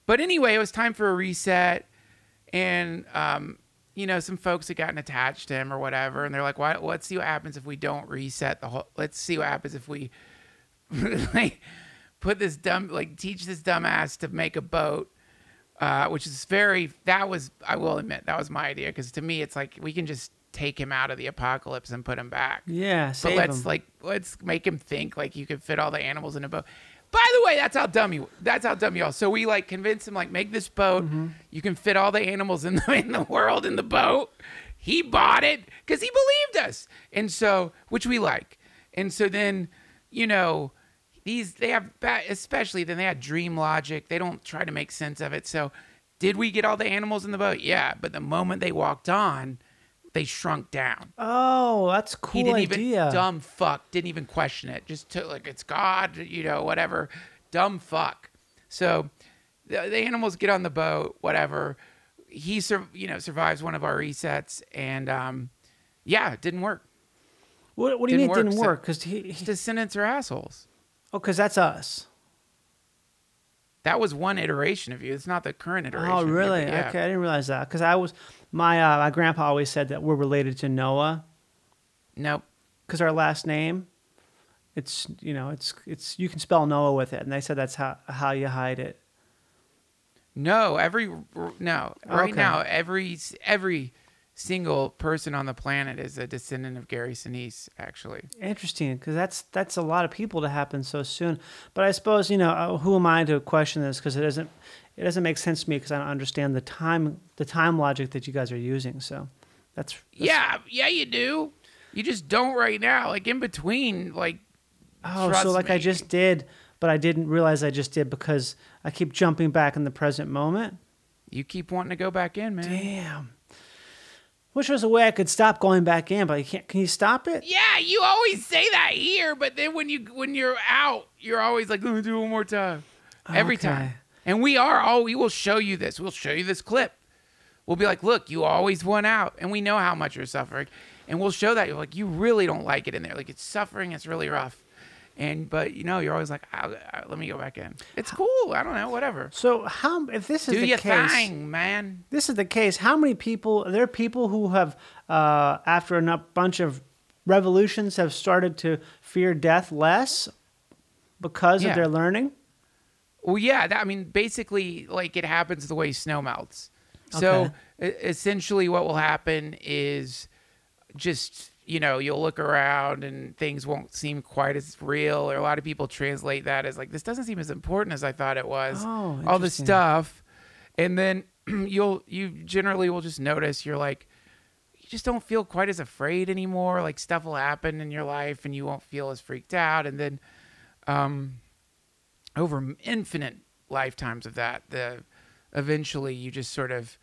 But anyway, it was time for a reset, and um, you know, some folks had gotten attached to him or whatever, and they're like, "Why? Let's see what happens if we don't reset the whole. Let's see what happens if we (laughs) like put this dumb, like teach this dumbass to make a boat." uh, which is very that was I will admit that was my idea because to me it's like we can just take him out of the apocalypse and put him back. yeah, but let's him. like let's make him think like you could fit all the animals in a boat. By the way, that's how dumb you. That's how dumb you all So we like convinced him like make this boat. Mm-hmm. You can fit all the animals in the (laughs) in the world in the boat. He bought it because he believed us, and so which we like. And so then, you know, these they have especially then they had dream logic. They don't try to make sense of it. So, did we get all the animals in the boat? Yeah, but the moment they walked on, they shrunk down oh, that's cool he didn't idea. even dumb fuck didn't even question it just took like it's god you know whatever dumb fuck so the, the animals get on the boat whatever he sur- you know survives one of our resets and um yeah it didn't work what, what do you mean it didn't work, so-? Because he, he descendants are assholes oh, because that's us. that was one iteration of you it's not the current iteration Oh, of you, really? yeah. Okay, I didn't realize that. Because I was my uh, my grandpa always said that we're related to Noah nope because our last name. It's you know it's it's you can spell Noah with it, and they said that's how how you hide it. No, every no. Right Okay. now, every every single person on the planet is a descendant of Gary Sinise. Actually, Interesting, because that's that's a lot of people to happen so soon. But I suppose you know uh, who am I to question this? Because it doesn't it doesn't make sense to me because I don't understand the time the time logic that you guys are using. So that's, that's yeah, yeah, you do. You just don't right now. Like in between, like Oh, so like I just did, but I didn't realize I just did because I keep jumping back in the present moment. you keep wanting to go back in, man. Damn. Wish there was a way I could stop going back in, but you can't. Can you stop it? Yeah, you always say that here, but then when you when you're out, you're always like, "Let me do it one more time." Every Okay. time. And we are all we will show you this. We'll show you this clip. We'll be like, "Look, you always won out, and we know how much you're suffering." And we'll show that you're like, "You really don't like it in there. Like it's suffering. It's really rough." And but you know, you're always like, "Ah, ah, "Let me go back in." It's cool. I don't know, whatever. So how if this is Do the your case? thing, man. This is the case. How many people? There are people who have, uh, after a nu- bunch of revolutions, have started to fear death less because Yeah. of their learning. Well, yeah, that, I mean, basically, like it happens the way snow melts. So e- essentially, what will happen is just you know you'll look around and things won't seem quite as real, or a lot of people translate that as like this doesn't seem as important as I thought it was. Oh, all the stuff, and then (clears throat) you'll you generally will just notice you're like you just don't feel quite as afraid anymore. Like stuff will happen in your life, and you won't feel as freaked out, and then um, over infinite lifetimes of that, the eventually you just sort of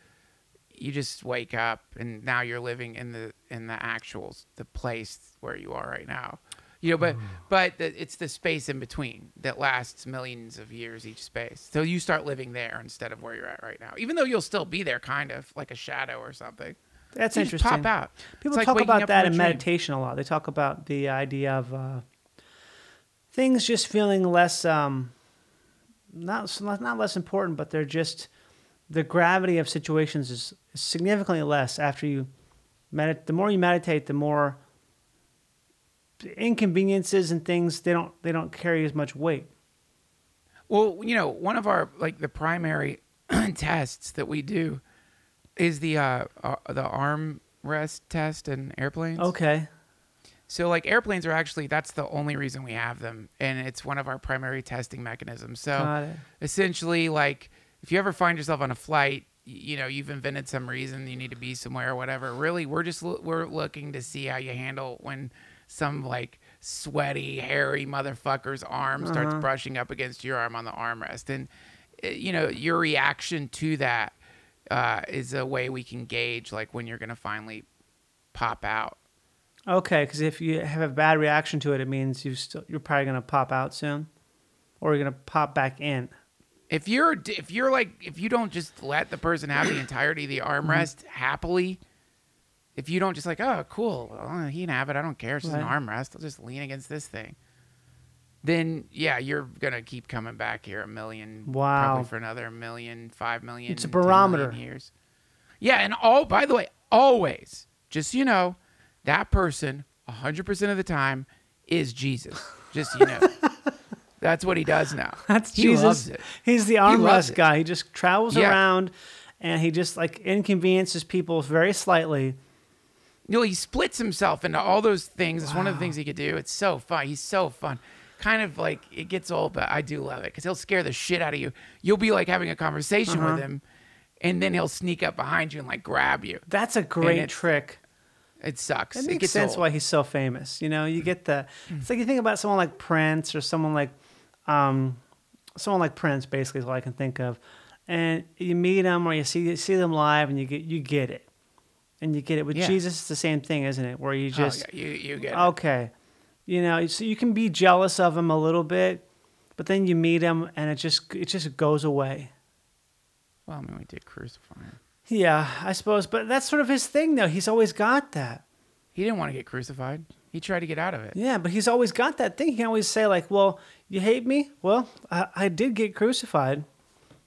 you just wake up and now you're living in the in the actual the place where you are right now you know but but the, it's the space in between that lasts millions of years each space so you start living there instead of where you're at right now even though you'll still be there kind of like a shadow or something That's You interesting. pop out People It's talk waking about that in dream. meditation a lot. They talk about the idea of uh, things just feeling less, um, not not less important, but they're just the gravity of situations is, significantly less after you medit. The more you meditate, the more inconveniences and things they don't they don't carry as much weight. Well, you know, one of our like the primary (clears throat) tests that we do is the uh, uh the arm rest test in airplanes. Okay. So like airplanes are actually that's the only reason we have them and it's one of our primary testing mechanisms. So essentially like if you ever find yourself on a flight, you know, you've invented some reason you need to be somewhere or whatever. Really, we're just we're looking to see how you handle when some like sweaty, hairy motherfucker's arm starts brushing up against your arm on the armrest, and uh, you know your reaction to that uh, is a way we can gauge like when you're gonna finally pop out. Okay, because if you have a bad reaction to it, it means you still you're probably gonna pop out soon, or you're gonna pop back in. If you're if you're like if you don't just let the person have the (clears throat) entirety of the armrest mm-hmm. happily if you don't just like oh cool well, he can have it i don't care it's just an armrest i'll just lean against this thing then yeah you're gonna keep coming back here a million Wow. probably for another million five million It's a 10 million barometer. years yeah and all by the way always just so you know that person 100% of the time is jesus just so you know (laughs) that's what he does now (laughs) That's he Jesus. it He's the armrest it. guy. He just travels Yeah. around, and he just like inconveniences people very slightly. you know, he splits himself into all those things. It's one of the things he could do. It's so fun. He's so fun. Kind of like it gets old, but I do love it because he'll scare the shit out of you. You'll be like having a conversation Uh-huh. with him, and then he'll sneak up behind you and like grab you. That's a great trick. It sucks. It It, makes gets sense old. why he's so famous. You know, you get the. It's like you think about someone like Prince or someone like, um, someone like Prince. Basically, is all I can think of. And you meet them or you see you see them live, and you get you get it, and you get it with Yeah. Jesus. It's the same thing, isn't it? Where you Oh, just yeah, you you get it. okay, you know, so you can be jealous of him a little bit, but then you meet him and it just it just goes away. Well, I mean, we did crucify him. Yeah, I suppose, but that's sort of his thing, though. He's always got that. He didn't want to get crucified. He tried to get out of it. Yeah, but he's always got that thing. He can always say, like, well, you hate me? Well, I, I did get crucified.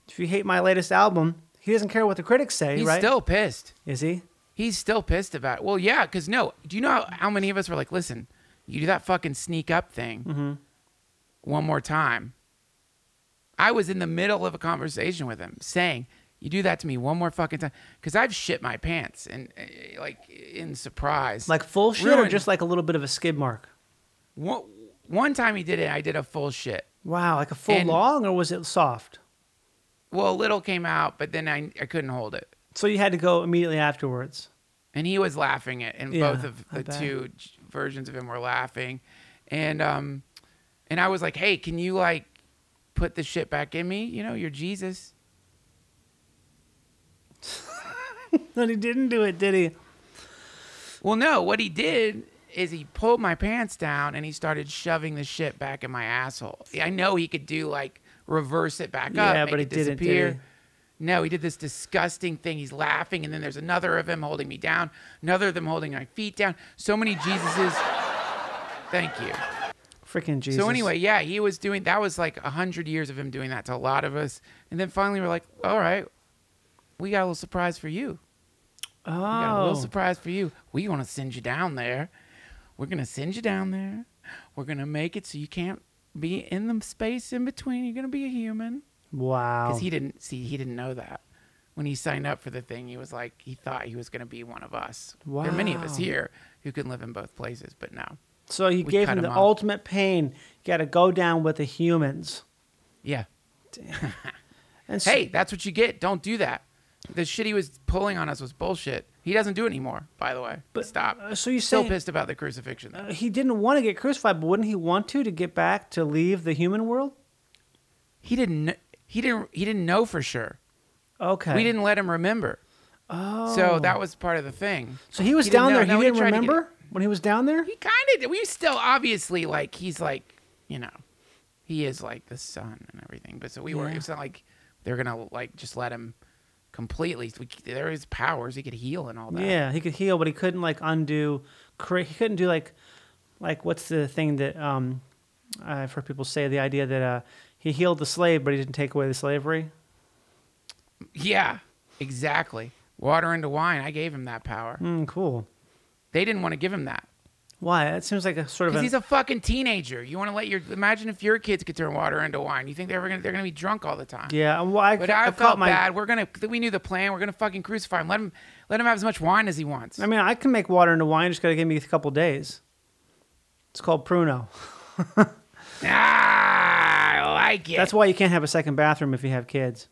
If you hate my latest album, he doesn't care what the critics say, He's right? still pissed. Is he? He's still pissed about it. Well, yeah, because no, do you know how, how many of us were like, listen, you do that fucking sneak up thing Mm-hmm. one more time, I was in the middle of a conversation with him saying, "You do that to me one more fucking time," because I've shit my pants and uh, like in surprise. Like full shit or just like a little bit of a skid mark? one, one time he did it, I did a full shit. Wow, like a full And- long or was it soft? Well, a little came out, but then I I couldn't hold it. So you had to go immediately afterwards. and he was laughing it and Yeah, both of the two versions of him were laughing and um and i was like hey can you like put the shit back in me you know you're jesus (laughs) But he didn't do it, did he? well no what he did is he pulled my pants down and he started shoving the shit back in my asshole. I know he could do like reverse it back up Yeah, but he it didn't, did disappear. He? no he did this disgusting thing. He's laughing and then there's another of him holding me down another of them holding my feet down. So many jesuses. Thank you. Freaking Jesus. So anyway, yeah, he was doing that was like a hundred years of him doing that to a lot of us, and then finally we're like, all right, we got a little surprise for you. oh, We got a little surprise for you. We want to oh. send you down there. We're gonna send you down there. We're gonna make it so you can't be in the space in between. You're gonna be a human wow. because he didn't see he didn't know that when he signed up for the thing. He was like he thought he was gonna be one of us. Wow. There are many of us here who can live in both places, but no. so he we gave him the off. ultimate pain. You got to go down with the humans. Yeah. (laughs) And so- Hey, that's what you get. Don't do that. The shit he was pulling on us was bullshit. He doesn't do it anymore, by the way. But, Stop. uh, so you Still saying- pissed about the crucifixion. uh, he didn't want to get crucified, but wouldn't he want to to get back to leave the human world? he didn't. He didn't. He didn't know for sure. Okay. We didn't let him remember. Oh. So that was part of the thing. So he was he down there. No, he didn't remember when he was down there. He kind of. We still obviously like. He's like, you know, he is like the son and everything. But so we were. Yeah. It's not like they're gonna like just let him completely. We, there is powers. He could heal and all that. Yeah, he could heal, but he couldn't like undo. Cra- he couldn't do like, like what's the thing that um, I've heard people say the idea that uh, he healed the slave, but he didn't take away the slavery. Yeah. Exactly. Water into wine. I gave him that power. Mm, cool. They didn't want to give him that. Why? That seems like a sort of. Because A, he's a fucking teenager. You want to let your imagine if your kids could turn water into wine. You think they're gonna they're gonna be drunk all the time. yeah, well, I, But I, I, felt my. bad. We're gonna we knew the plan. We're gonna fucking crucify him. Let him let him have as much wine as he wants. I mean, I can make water into wine. Just gotta give me a couple days. It's called Pruno. (laughs) ah, I like it. That's why you can't have a second bathroom if you have kids.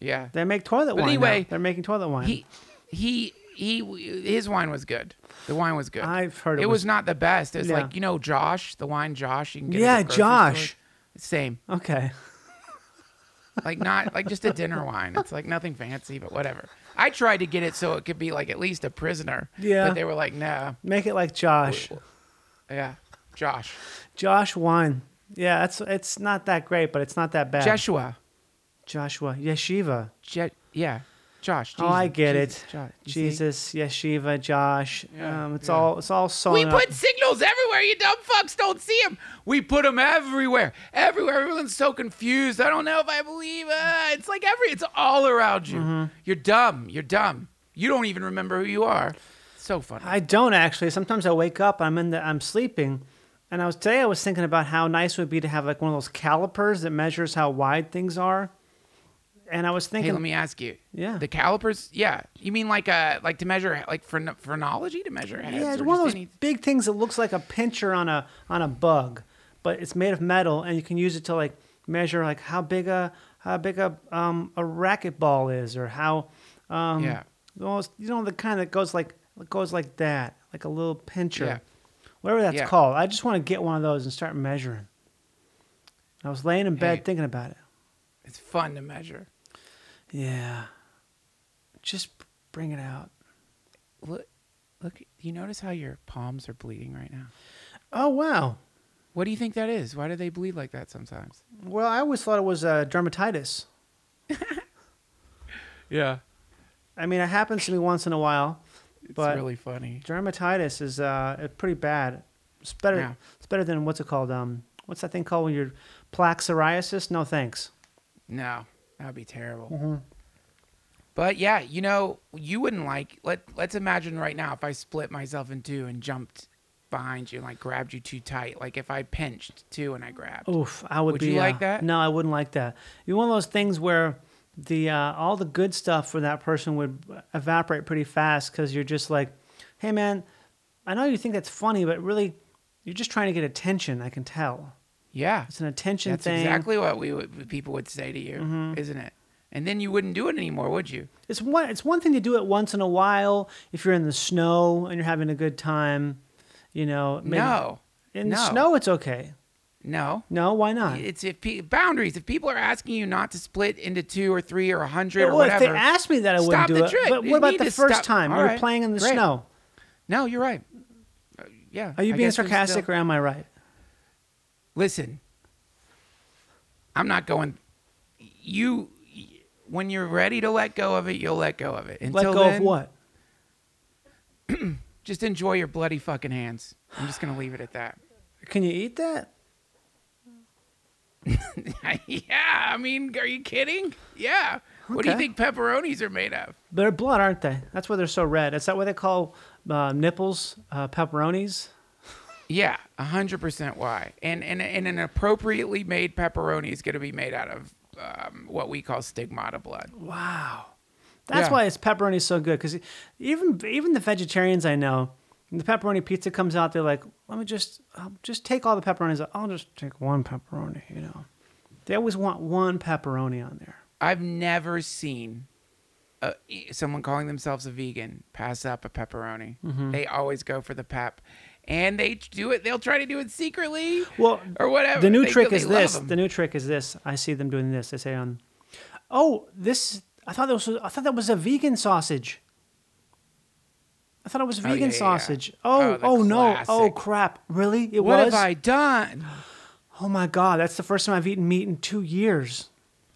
yeah. They make toilet But wine. anyway, now. they're making toilet wine. He he he his wine was good. The wine was good. I've heard it it was, was- not the best. It was Yeah. like you know Josh, the wine Josh. You can get Yeah, it at the grocery Josh. store. Same. okay. like not like just a dinner wine. It's like nothing fancy, but whatever. I tried to get it so it could be like at least a prisoner. Yeah. But they were like, no. Make it like Josh. Yeah. Josh. Josh wine. Yeah, it's it's not that great, but it's not that bad. Joshua. Joshua Yeshua. Je- yeah. Josh. oh, I get Jesus, it. Jo- you see? Jesus, Yeshua, Josh. Yeah, um, it's yeah. all it's all sewn We up. put signals everywhere. You dumb fucks don't see them. We put them everywhere. Everywhere. Everyone's so confused. I don't know if I believe it. It's like every. It's all around you. Mm-hmm. You're dumb. You're dumb. You don't even remember who you are. So funny. I don't actually. Sometimes I wake up, I'm in the, I'm sleeping, and I was today I was thinking about how nice it would be to have like one of those calipers that measures how wide things are. And I was thinking, Hey, let me ask you. Yeah. The calipers. Yeah. You mean like uh like to measure like for phrenology to measure heads? yeah, it's one of those any- big things that looks like a pincher on a on a bug, but it's made of metal, and you can use it to like measure like how big a how big a um a racquetball is, or how um Yeah. almost you know the kind that goes like goes like that, like a little pincher, Yeah. whatever that's Yeah. called. I just want to get one of those and start measuring. I was laying in bed Hey. thinking about it. It's fun to measure. Yeah, just bring it out. Look, look. You notice how your palms are bleeding right now? Oh wow. What do you think that is? Why do they bleed like that sometimes? Well, I always thought it was uh, dermatitis. (laughs) Yeah. I mean, it happens to me once in a while, It's but really funny. dermatitis is uh, it's pretty bad. It's better. Yeah. It's better than what's it called? Um, what's that thing called when you're plaque psoriasis? No thanks. No, that would be terrible. Mm-hmm. But yeah, you know, you wouldn't like. Let Let's imagine right now if I split myself in two and jumped behind you and like grabbed you too tight. Like if I pinched too and I grabbed. Oof, I would, Would be you like uh, that? No, I wouldn't like that. You're one of those things where the uh, all the good stuff for that person would evaporate pretty fast because you're just like, hey man, I know you think that's funny, but really, you're just trying to get attention. I can tell. Yeah. It's an attention That's thing. Mm-hmm. exactly what we would, people would say to you, isn't it? And then you wouldn't do it anymore, would you? It's one. It's one thing to do it once in a while if you're in the snow and you're having a good time. You know. maybe- no. In the snow, it's okay. No. No, why not? It's if pe- boundaries. If people are asking you not to split into two or three or a hundred or well, if whatever, they asked me that, I wouldn't do it. trip. But You what about the first stop- time All you're right. playing in the Great. snow? no, you're right. Uh, yeah. Are you I being sarcastic still- or am I right? Listen, I'm not going. You, when you're ready to let go of it, you'll let go of it. Let go then, of what? (clears throat) Just enjoy your bloody fucking hands. I'm just gonna leave it at that. Can you eat that? (laughs) yeah, I mean, are you kidding? Yeah. What do you Okay. think pepperonis are made of? They're blood, aren't they? That's why they're so red. Is that what they call uh, nipples, uh, pepperonis? Yeah, hundred percent. Why? And and and an appropriately made pepperoni is going to be made out of um, what we call stigmata blood. Wow. That's Yeah. why it's pepperoni is so good. Because even even the vegetarians I know, when the pepperoni pizza comes out, they're like, "Let me just I'll just take all the pepperonis. I'll just take one pepperoni." You know, they always want one pepperoni on there. I've never seen uh, someone calling themselves a vegan pass up a pepperoni. Mm-hmm. They always go for the pep, and they do it. They'll try to do it secretly. Well, or whatever. The new They- trick they is this. The new trick is this. I see them doing this. They say on, "Oh, this. I thought that was. I thought that was a vegan sausage. I thought it was Oh, vegan yeah, yeah, yeah. sausage. Oh, Oh, oh, no. Oh crap! Really? It what was. have I done? Oh my god! That's the first time I've eaten meat in two years.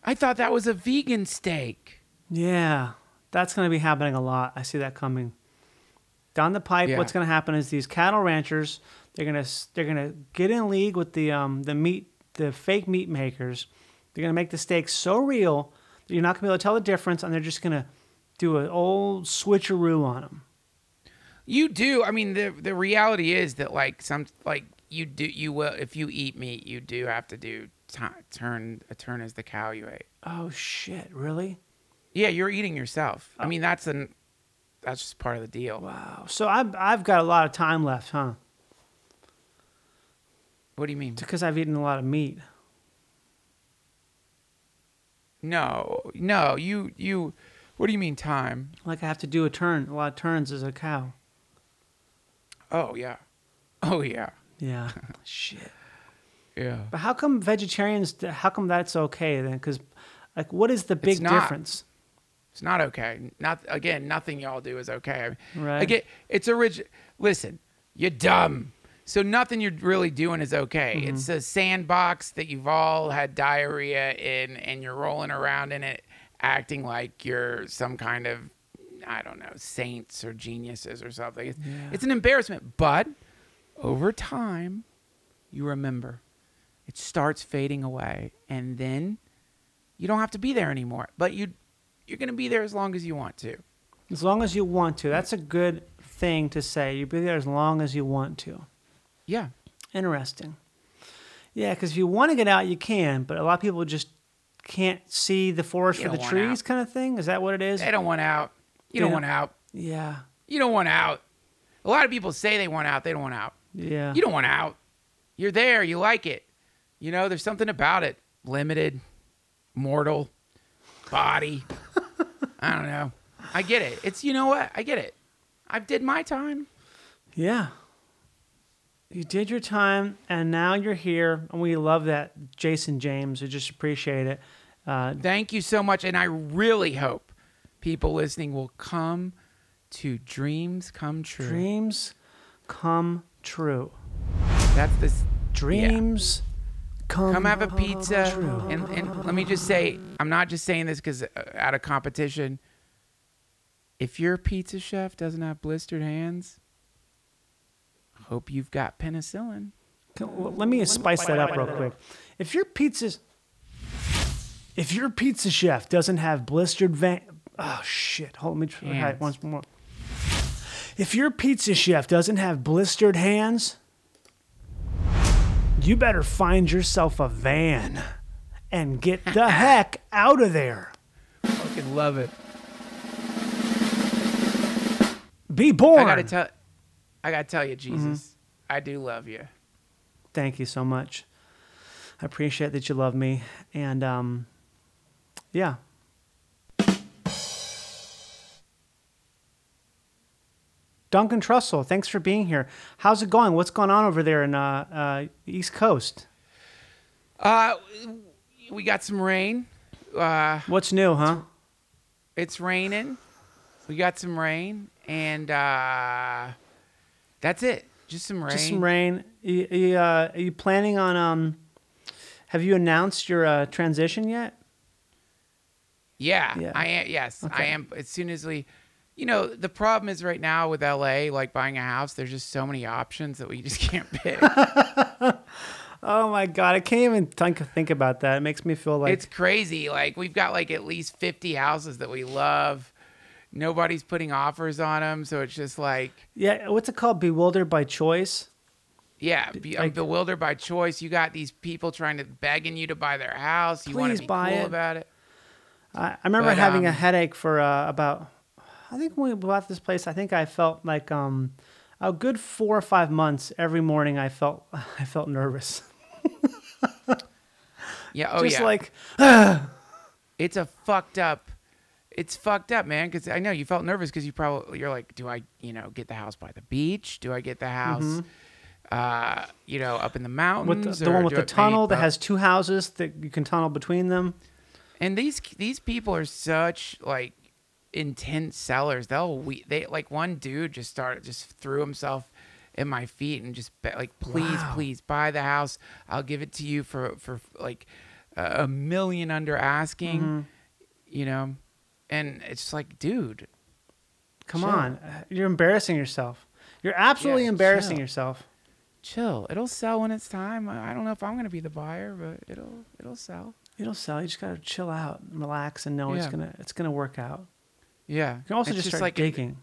I thought that was a vegan steak. Yeah, that's going to be happening a lot. I see that coming. Down the pipe, Yeah. what's going to happen is these cattle ranchers they're going to they're going to get in league with the um the meat the fake meat makers. They're going to make the steaks so real that you're not going to be able to tell the difference, and they're just going to do an old switcheroo on them. You do. I mean, the the reality is that like some like you do you will if you eat meat, you do have to do ti turn a turn as the cow you ate. Oh shit! Really? Yeah, you're eating yourself. I mean, that's an that's just part of the deal. Wow. So I've I've got a lot of time left, huh? What do you mean? Because I've eaten a lot of meat. No, no. You you. What do you mean time? Like I have to do a turn, a lot of turns as a cow. Oh yeah, (laughs) oh yeah, Yeah. (laughs) shit. yeah. But how come vegetarians? How come that's okay then? Because, like, what is the big difference? It's not okay. Not again. Nothing y'all do is okay. Right. Again, it's original. Listen, you're dumb. So nothing you're really doing is okay. Mm-hmm. It's a sandbox that you've all had diarrhea in, and you're rolling around in it, acting like you're some kind of, I don't know, saints or geniuses or something. It's, it's an embarrassment. But over time, you remember, it starts fading away, and then you don't have to be there anymore. But you, you're gonna be there as long as you want to. As long as you want to. That's a good thing to say. You be there as long as you want to. Yeah. Interesting. Yeah, because if you want to get out, you can, but a lot of people just can't see the forest You for the trees, out. kind of thing. Is that what it is? They don't want out. You don't don't- want out. Yeah. You don't want out. A lot of people say they want out. They don't want out. Yeah. You don't want out. You're there. You like it. You know, there's something about it. Limited, mortal, body. I don't know. I get it. It's you know what? I get it. I did my time. Yeah. You did your time, and now you're here, and we love that, Jason James. We just appreciate it. Uh, Thank you so much, and I really hope people listening will come to dreams come true. dreams come true. That's this. Dreams come. come have a pizza and, and let me just say i'm not just saying this because uh, out of competition if your pizza chef doesn't have blistered hands hope you've got penicillin Let me spice that up real quick. If your pizza's, if your pizza chef doesn't have blistered vein, oh shit! Hold me try Hands. once more. If your pizza chef doesn't have blistered hands, you better find yourself a van and get the (laughs) heck out of there. Fucking love it. Be born. I gotta tell, I gotta tell you, Jesus, I do love you. Thank you so much. I appreciate that you love me. And um, yeah. Duncan Trussell, thanks for being here. How's it going? What's going on over there in uh, uh, East Coast? Uh, we got some rain. Uh, What's new, huh? it's raining. We got some rain, and uh, that's it. Just some rain. Just some rain. You, you, uh, are you planning on? Um, have you announced your uh, transition yet? Yeah, Yeah. I am. Yes, I am. As soon as we, you know, the problem is right now with LA, like buying a house, there's just so many options that we just (laughs) can't pick. (laughs) Oh my God, I can't even think think about that. It makes me feel like it's crazy. Like we've got like at least 50 houses that we love. Nobody's putting offers on them, so it's just like, yeah. What's it called? Bewildered by choice. yeah, be, I'm like- bewildered by choice. You got these people trying to begging you to buy their house. You want Please to be buy cool it. about it. I, I remember But, having a um, headache for uh, about. I think when we bought this place, I think I felt like um, a good four or five months. Every morning, I felt (laughs) I felt nervous. Yeah, oh Just yeah. like (sighs) it's a fucked up it's fucked up man because i know you felt nervous because you probably you're like do i you know get the house by the beach do i get the house uh you know up in the mountains Mm-hmm. with the, the one with the tunnel that has two houses that you can tunnel between them. and these these people are such like intense sellers they'll we they like one dude just started just threw himself in my feet and just like please Wow. please buy the house i'll give it to you for for like a million under asking Mm-hmm. you know and it's like dude Come Chill. on, you're embarrassing yourself. You're absolutely Yeah, embarrassing chill. yourself. chill it'll sell when it's time i don't know if i'm gonna be the buyer but it'll it'll sell It'll sell. You just gotta chill out, and relax, and know it's gonna it's gonna work out. Yeah You can also It's just start like digging.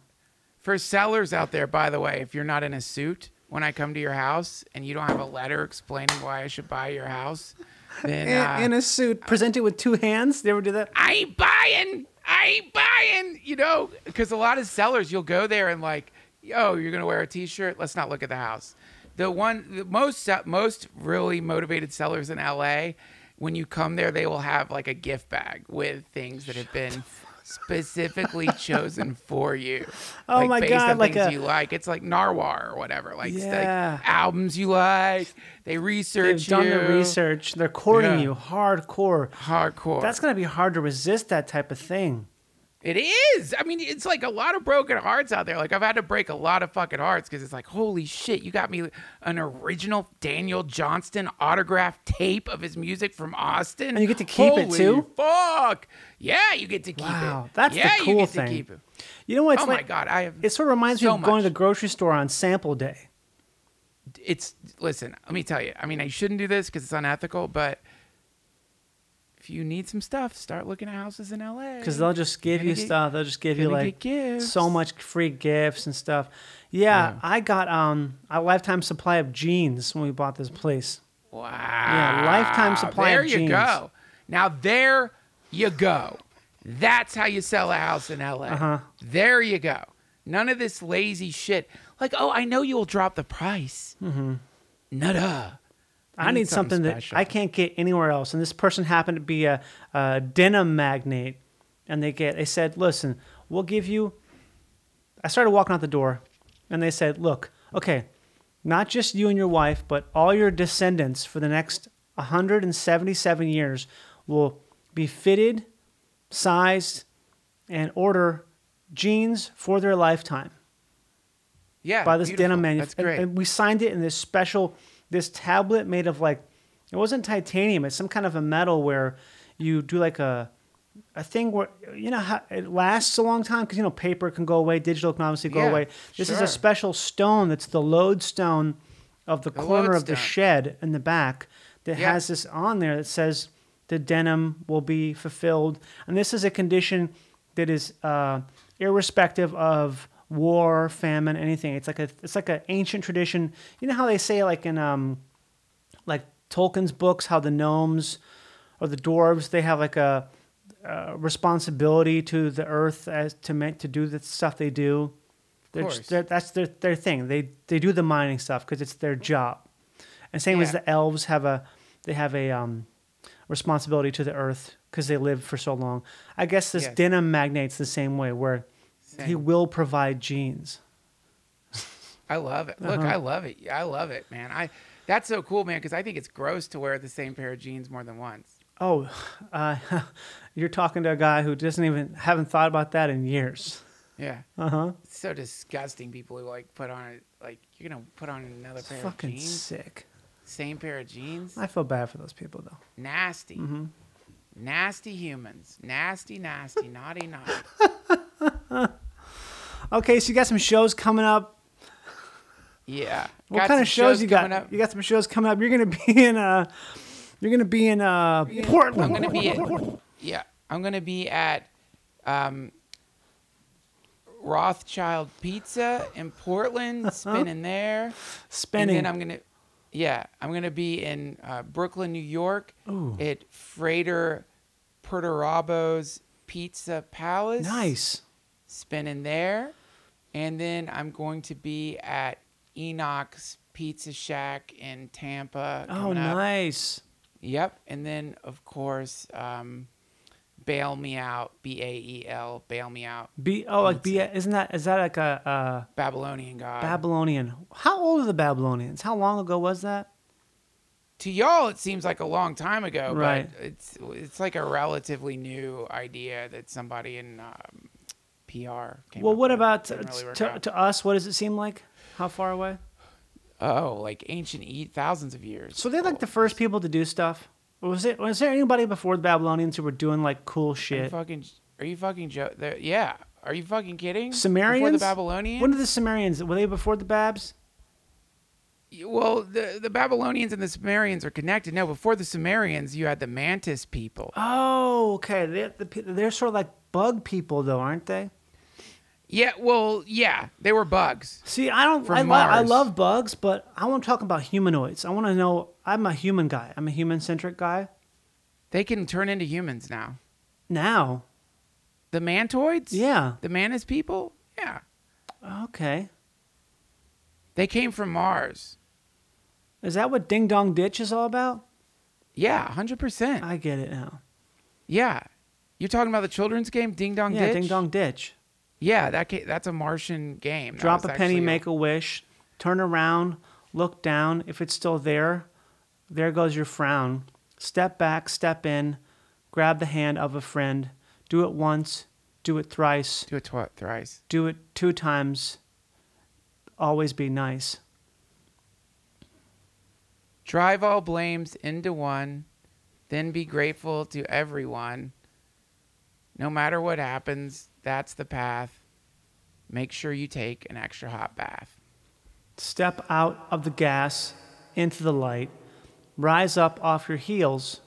for sellers out there by the way if you're not in a suit when i come to your house and you don't have a letter explaining why i should buy your house then In, uh, in a suit, presented with two hands. They ever do that? I ain't buying. I ain't buying. You know, because a lot of sellers, you'll go there and like, yo, you're gonna wear a T-shirt. Let's not look at the house. The one, the most most really motivated sellers in LA, when you come there, they will have like a gift bag with things that have been specifically chosen for you. (laughs) Oh like, my based God, on like things a- you like. It's like Narwhal or whatever. Like, it's like albums you like. They research They've done the research. They're courting Yeah. you hardcore. Hardcore. That's gonna be hard to resist that type of thing. It is. I mean, it's like a lot of broken hearts out there. Like I've had to break a lot of fucking hearts because it's like, holy shit, you got me an original Daniel Johnston autographed tape of his music from Austin, And you get to keep it, Holy too? Fuck. Yeah, you get to keep it. Wow, that's the yeah, you cool get thing. To keep it. You know what? It's oh like, my god, I have. It sort of reminds so me of going to the grocery store on sample day. it's listen. Let me tell you. I mean, I shouldn't do this because it's unethical, but. If you need some stuff, start looking at houses in LA. Because they'll just give you get- stuff. They'll just give you like so much free gifts and stuff. Yeah, Yeah. I got um a lifetime supply of jeans when we bought this place. Wow. Yeah, lifetime supply There of you go. Now there you go. That's how you sell a house in LA. Uh-huh. There you go. None of this lazy shit. Like, oh, I know you will drop the price. Mm-hmm. Nada. I, need, something, that. I can't get anywhere else. And this person happened to be a, a denim magnate, and they get they said, "Listen, we'll give you." I started walking out the door, and they said, "Look, okay, not just you and your wife, but all your descendants for the next 177 years will be fitted, sized, and order jeans for their lifetime." Yeah. by this beautiful. denim That's manufacturer. great. And, and we signed it in this special, this tablet made of like, it wasn't titanium. It's some kind of a metal where you do like a, a thing where you know how it lasts a long time because you know paper can go away, digital can obviously go Yeah, away. This is a special stone that's the lodestone of the, corner of the shed in the back that Yeah. has this on there that says the denim will be fulfilled, and this is a condition that is uh, irrespective of war, famine, anything. It's like a it's like an ancient tradition. You know how they say like in um like Tolkien's books how the gnomes or the dwarves they have like a, a responsibility to the earth as to make to do the stuff they do. They're just- they're- that's their their thing. They they do the mining stuff because it's their job. And same as the elves have a they have a um responsibility to the earth because they lived for so long. I guess this Yes. denim magnate's the same way where he will provide jeans. I love it. Look, Uh-huh. I love it. I love it, man. I that's so cool, man. Because I think it's gross to wear the same pair of jeans more than once. Oh, (laughs) uh, (laughs) you're talking to a guy who doesn't even haven't thought about that in years. Yeah. Uh huh. So disgusting. People who like put on like you're gonna put on another pair of Fucking jeans, sick. same pair of jeans. I feel bad for those people though. Nasty. Mm-hmm. Nasty humans. Nasty, nasty, naughty, naughty. (laughs) Okay, so you got some shows coming up. Yeah. What Got kind of shows, you got? up. You got some shows coming up. You're gonna be in uh, you're gonna be in uh, Portland. I'm gonna be at, yeah, I'm gonna be at um, Rothschild Pizza in Portland, spinning there. spinning. And then I'm gonna, yeah, I'm gonna be in uh, Brooklyn, New York, Ooh. at Freighter Perturabo's Pizza Palace. nice. Spinning there, and then I'm going to be at Enoch's Pizza Shack in Tampa. Oh, up. nice. Yep. And then, of course, um, Bail Me Out, B A E L, Bail Me Out, Be oh like be isn't that is that like a uh, Babylonian God. Babylonian? How old are the Babylonians? How long ago was that? to y'all, it seems like a long time ago, Right. but it's it's like a relatively new idea that somebody in um, PR Well, what about Didn't really to, to us? What does it seem like? How far away? Oh, like ancient e thousands of years. So they're like the first people to do stuff. Was it? Was there anybody before the Babylonians who were doing like cool Are you shit? fucking? Are you fucking jo- Yeah. Are you fucking kidding? Before Sumerians? the Babylonians? When did the Sumerians? Were they before the Babs? Well, the the Babylonians and the Sumerians are connected. No, before the Sumerians, you had the Mantis people. Oh, okay. They're, the, they're sort of like bug people, though, aren't they? Yeah, well, yeah, they were bugs. See, I don't. I, lo- I Mars. love bugs, but I want to talk about humanoids. I want to know. I'm a human guy. I'm a human centric guy. They can turn into humans now. Now, The mantoids? yeah. The Mantis people? Yeah. Okay. They came from Mars. Is that what Ding Dong Ditch is all about? Yeah, 100%. I get it now. yeah. You're talking about the children's game, Ding Dong Ditch? yeah, Ditch? Ding Dong Ditch. Yeah, that ca- that's a Martian game. That Drop was a penny, actually make a wish. Turn around, look down. If it's still there, there goes your frown. Step back, step in, grab the hand of a friend. Do it once, do it thrice, Do it twi- thrice. do it two times. Always be nice. Drive all blames into one, then be grateful to everyone. No matter what happens, that's the path. Make sure you take an extra hot bath. Step out of the gas into the light. Rise up off your heels.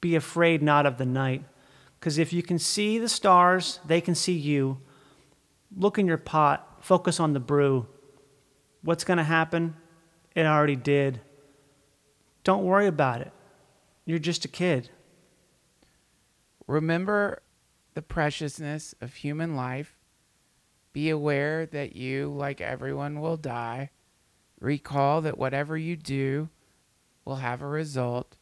Be afraid not of the night. Because if you can see the stars, they can see you. Look in your pot. Focus on the brew. What's going to happen? It already did. Don't worry about it. You're just a kid. Remember the preciousness of human life. Be aware that you, like everyone, will die. Recall that whatever you do will have a result.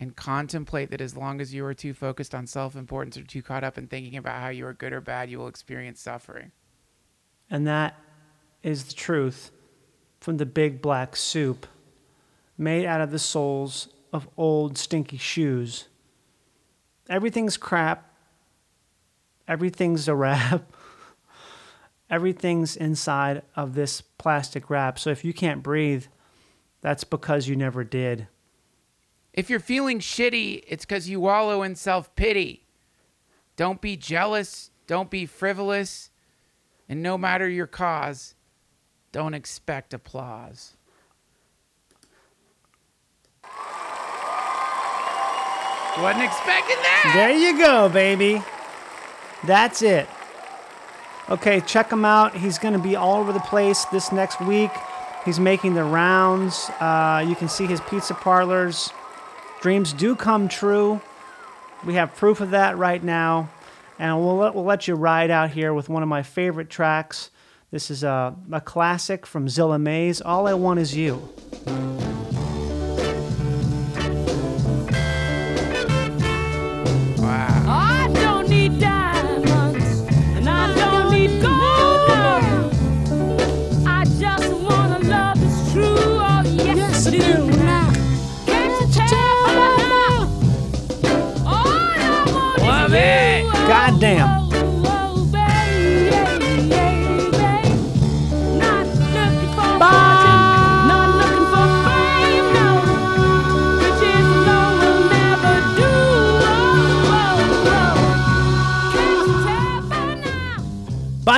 And contemplate that as long as you are too focused on self importance or too caught up in thinking about how you are good or bad, you will experience suffering. And that is the truth from the big black soup made out of the soles of old stinky shoes. Everything's crap. Everything's a wrap. (laughs) Everything's inside of this plastic wrap. So if you can't breathe, that's because you never did. If you're feeling shitty, it's because you wallow in self pity. Don't be jealous. Don't be frivolous. And no matter your cause, don't expect applause. Wasn't expecting that. There you go, baby. That's it. Okay, check him out. He's going to be all over the place this next week. He's making the rounds. Uh, you can see his pizza parlors. Dreams do come true. We have proof of that right now. And we'll let, we'll let you ride out here with one of my favorite tracks. This is a, a classic from Zilla Mays. All I Want Is You.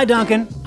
Bye, Duncan.